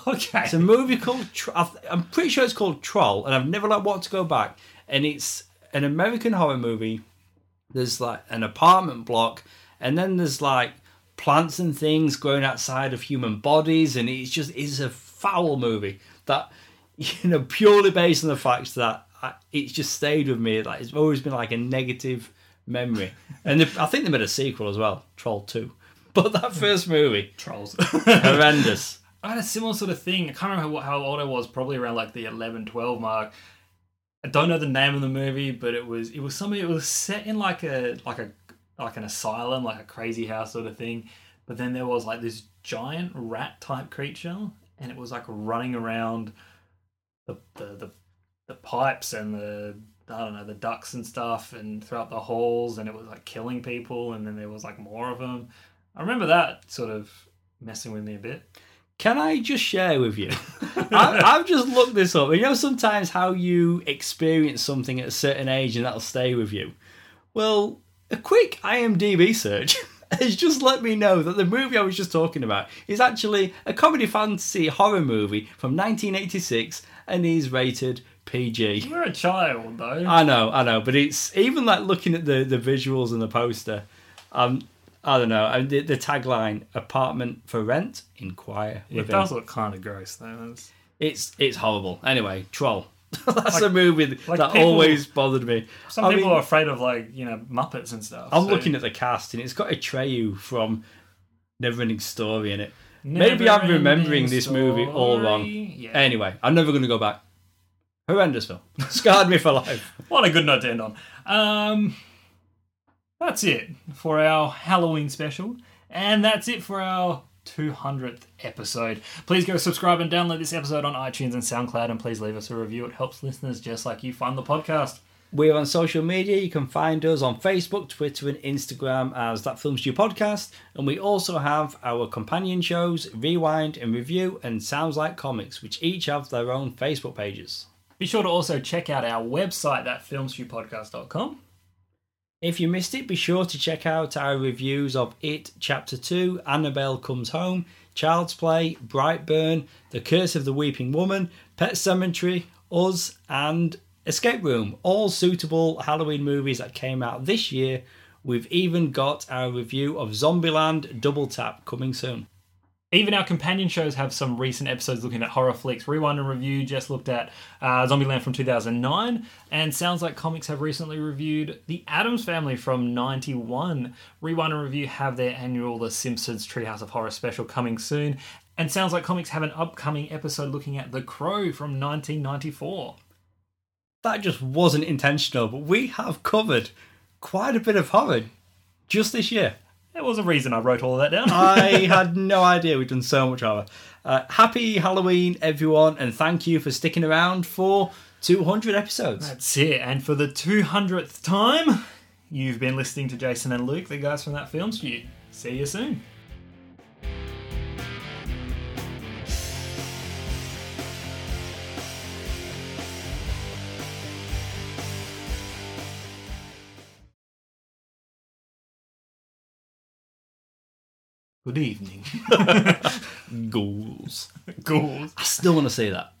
Okay. It's a movie called. Tr- I th- I'm pretty sure it's called Troll, and I've never like wanted to go back. And it's an American horror movie. There's like an apartment block, and then there's like plants and things growing outside of human bodies, and it's just it's a foul movie that you know purely based on the fact that I, it's just stayed with me. Like it's always been like a negative memory, and they, I think they made a sequel as well, Troll Two. But that first movie, Trolls. horrendous. I had a similar sort of thing. I can't remember what, how old I was, probably around like the 11, 12 mark. I don't know the name of the movie, but it was it was something. It was set in like a like a like an asylum, like a crazy house sort of thing. But then there was like this giant rat type creature, and it was like running around the the the, the pipes and the I don't know the ducks and stuff, and throughout the halls, and it was like killing people, and then there was like more of them. I remember that sort of messing with me a bit. Can I just share with you? I, I've just looked this up. You know, sometimes how you experience something at a certain age and that'll stay with you. Well, a quick IMDb search has just let me know that the movie I was just talking about is actually a comedy fantasy horror movie from 1986 and is rated PG. You were a child though. I know, I know, but it's even like looking at the, the visuals and the poster. Um, I don't know. The, the tagline: "Apartment for rent? Inquire." it within." does look kind of gross though. That's- It's it's horrible. Anyway, Troll. That's a movie that like that people- always bothered me. Some I people mean, are afraid of like you know Muppets and stuff. I'm so- looking at the cast and it's got a Atreyu from Neverending Story in it. Maybe I'm remembering this movie all wrong. Yeah. Anyway, I'm never going to go back. Horrendous film. Scarred me for life. What a good note to end on. Um, that's it for our Halloween special, and that's it for our 200th episode. Please go subscribe and download this episode on iTunes and SoundCloud, and please leave us a review. It helps listeners just like you find the podcast. We're on social media. You can find us on Facebook, Twitter, and Instagram as That Films Stew Podcast. And we also have our companion shows, Rewind and Review, and Sounds Like Comics, which each have their own Facebook pages. Be sure to also check out our website, at filmstewpodcast.com. If you missed it, be sure to check out our reviews of It Chapter 2, Annabelle Comes Home, Child's Play, Brightburn, The Curse of the Weeping Woman, Pet Sematary, Us, and Escape Room. All suitable Halloween movies that came out this year. We've even got our review of Zombieland Double Tap coming soon. Even our companion shows have some recent episodes looking at horror flicks. Rewind and Review just looked at uh, Zombieland from 2009, and Sounds Like Comics have recently reviewed The Addams Family from 91. Rewind and Review have their annual The Simpsons Treehouse of Horror special coming soon, and Sounds Like Comics have an upcoming episode looking at The Crow from 1994. That just wasn't intentional, but we have covered quite a bit of horror just this year. There was a reason I wrote all of that down. I had no idea we'd done so much horror. Uh, happy Halloween, everyone, and thank you for sticking around for 200 episodes. That's it. And for the 200th time, you've been listening to Jason and Luke, the guys from that film stew. See you soon. Good evening. Ghouls. Ghouls. I still want to say that.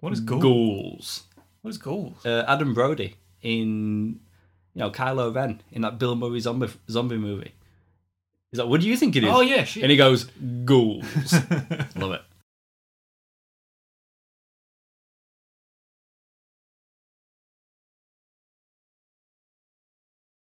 What is ghouls? Ghouls. What is ghouls? Uh, Adam Brody in, you know, Kylo Ren in that Bill Murray zombie zombie movie. He's like, what do you think it is? Oh, yeah, shit. And he goes, ghouls. Love it.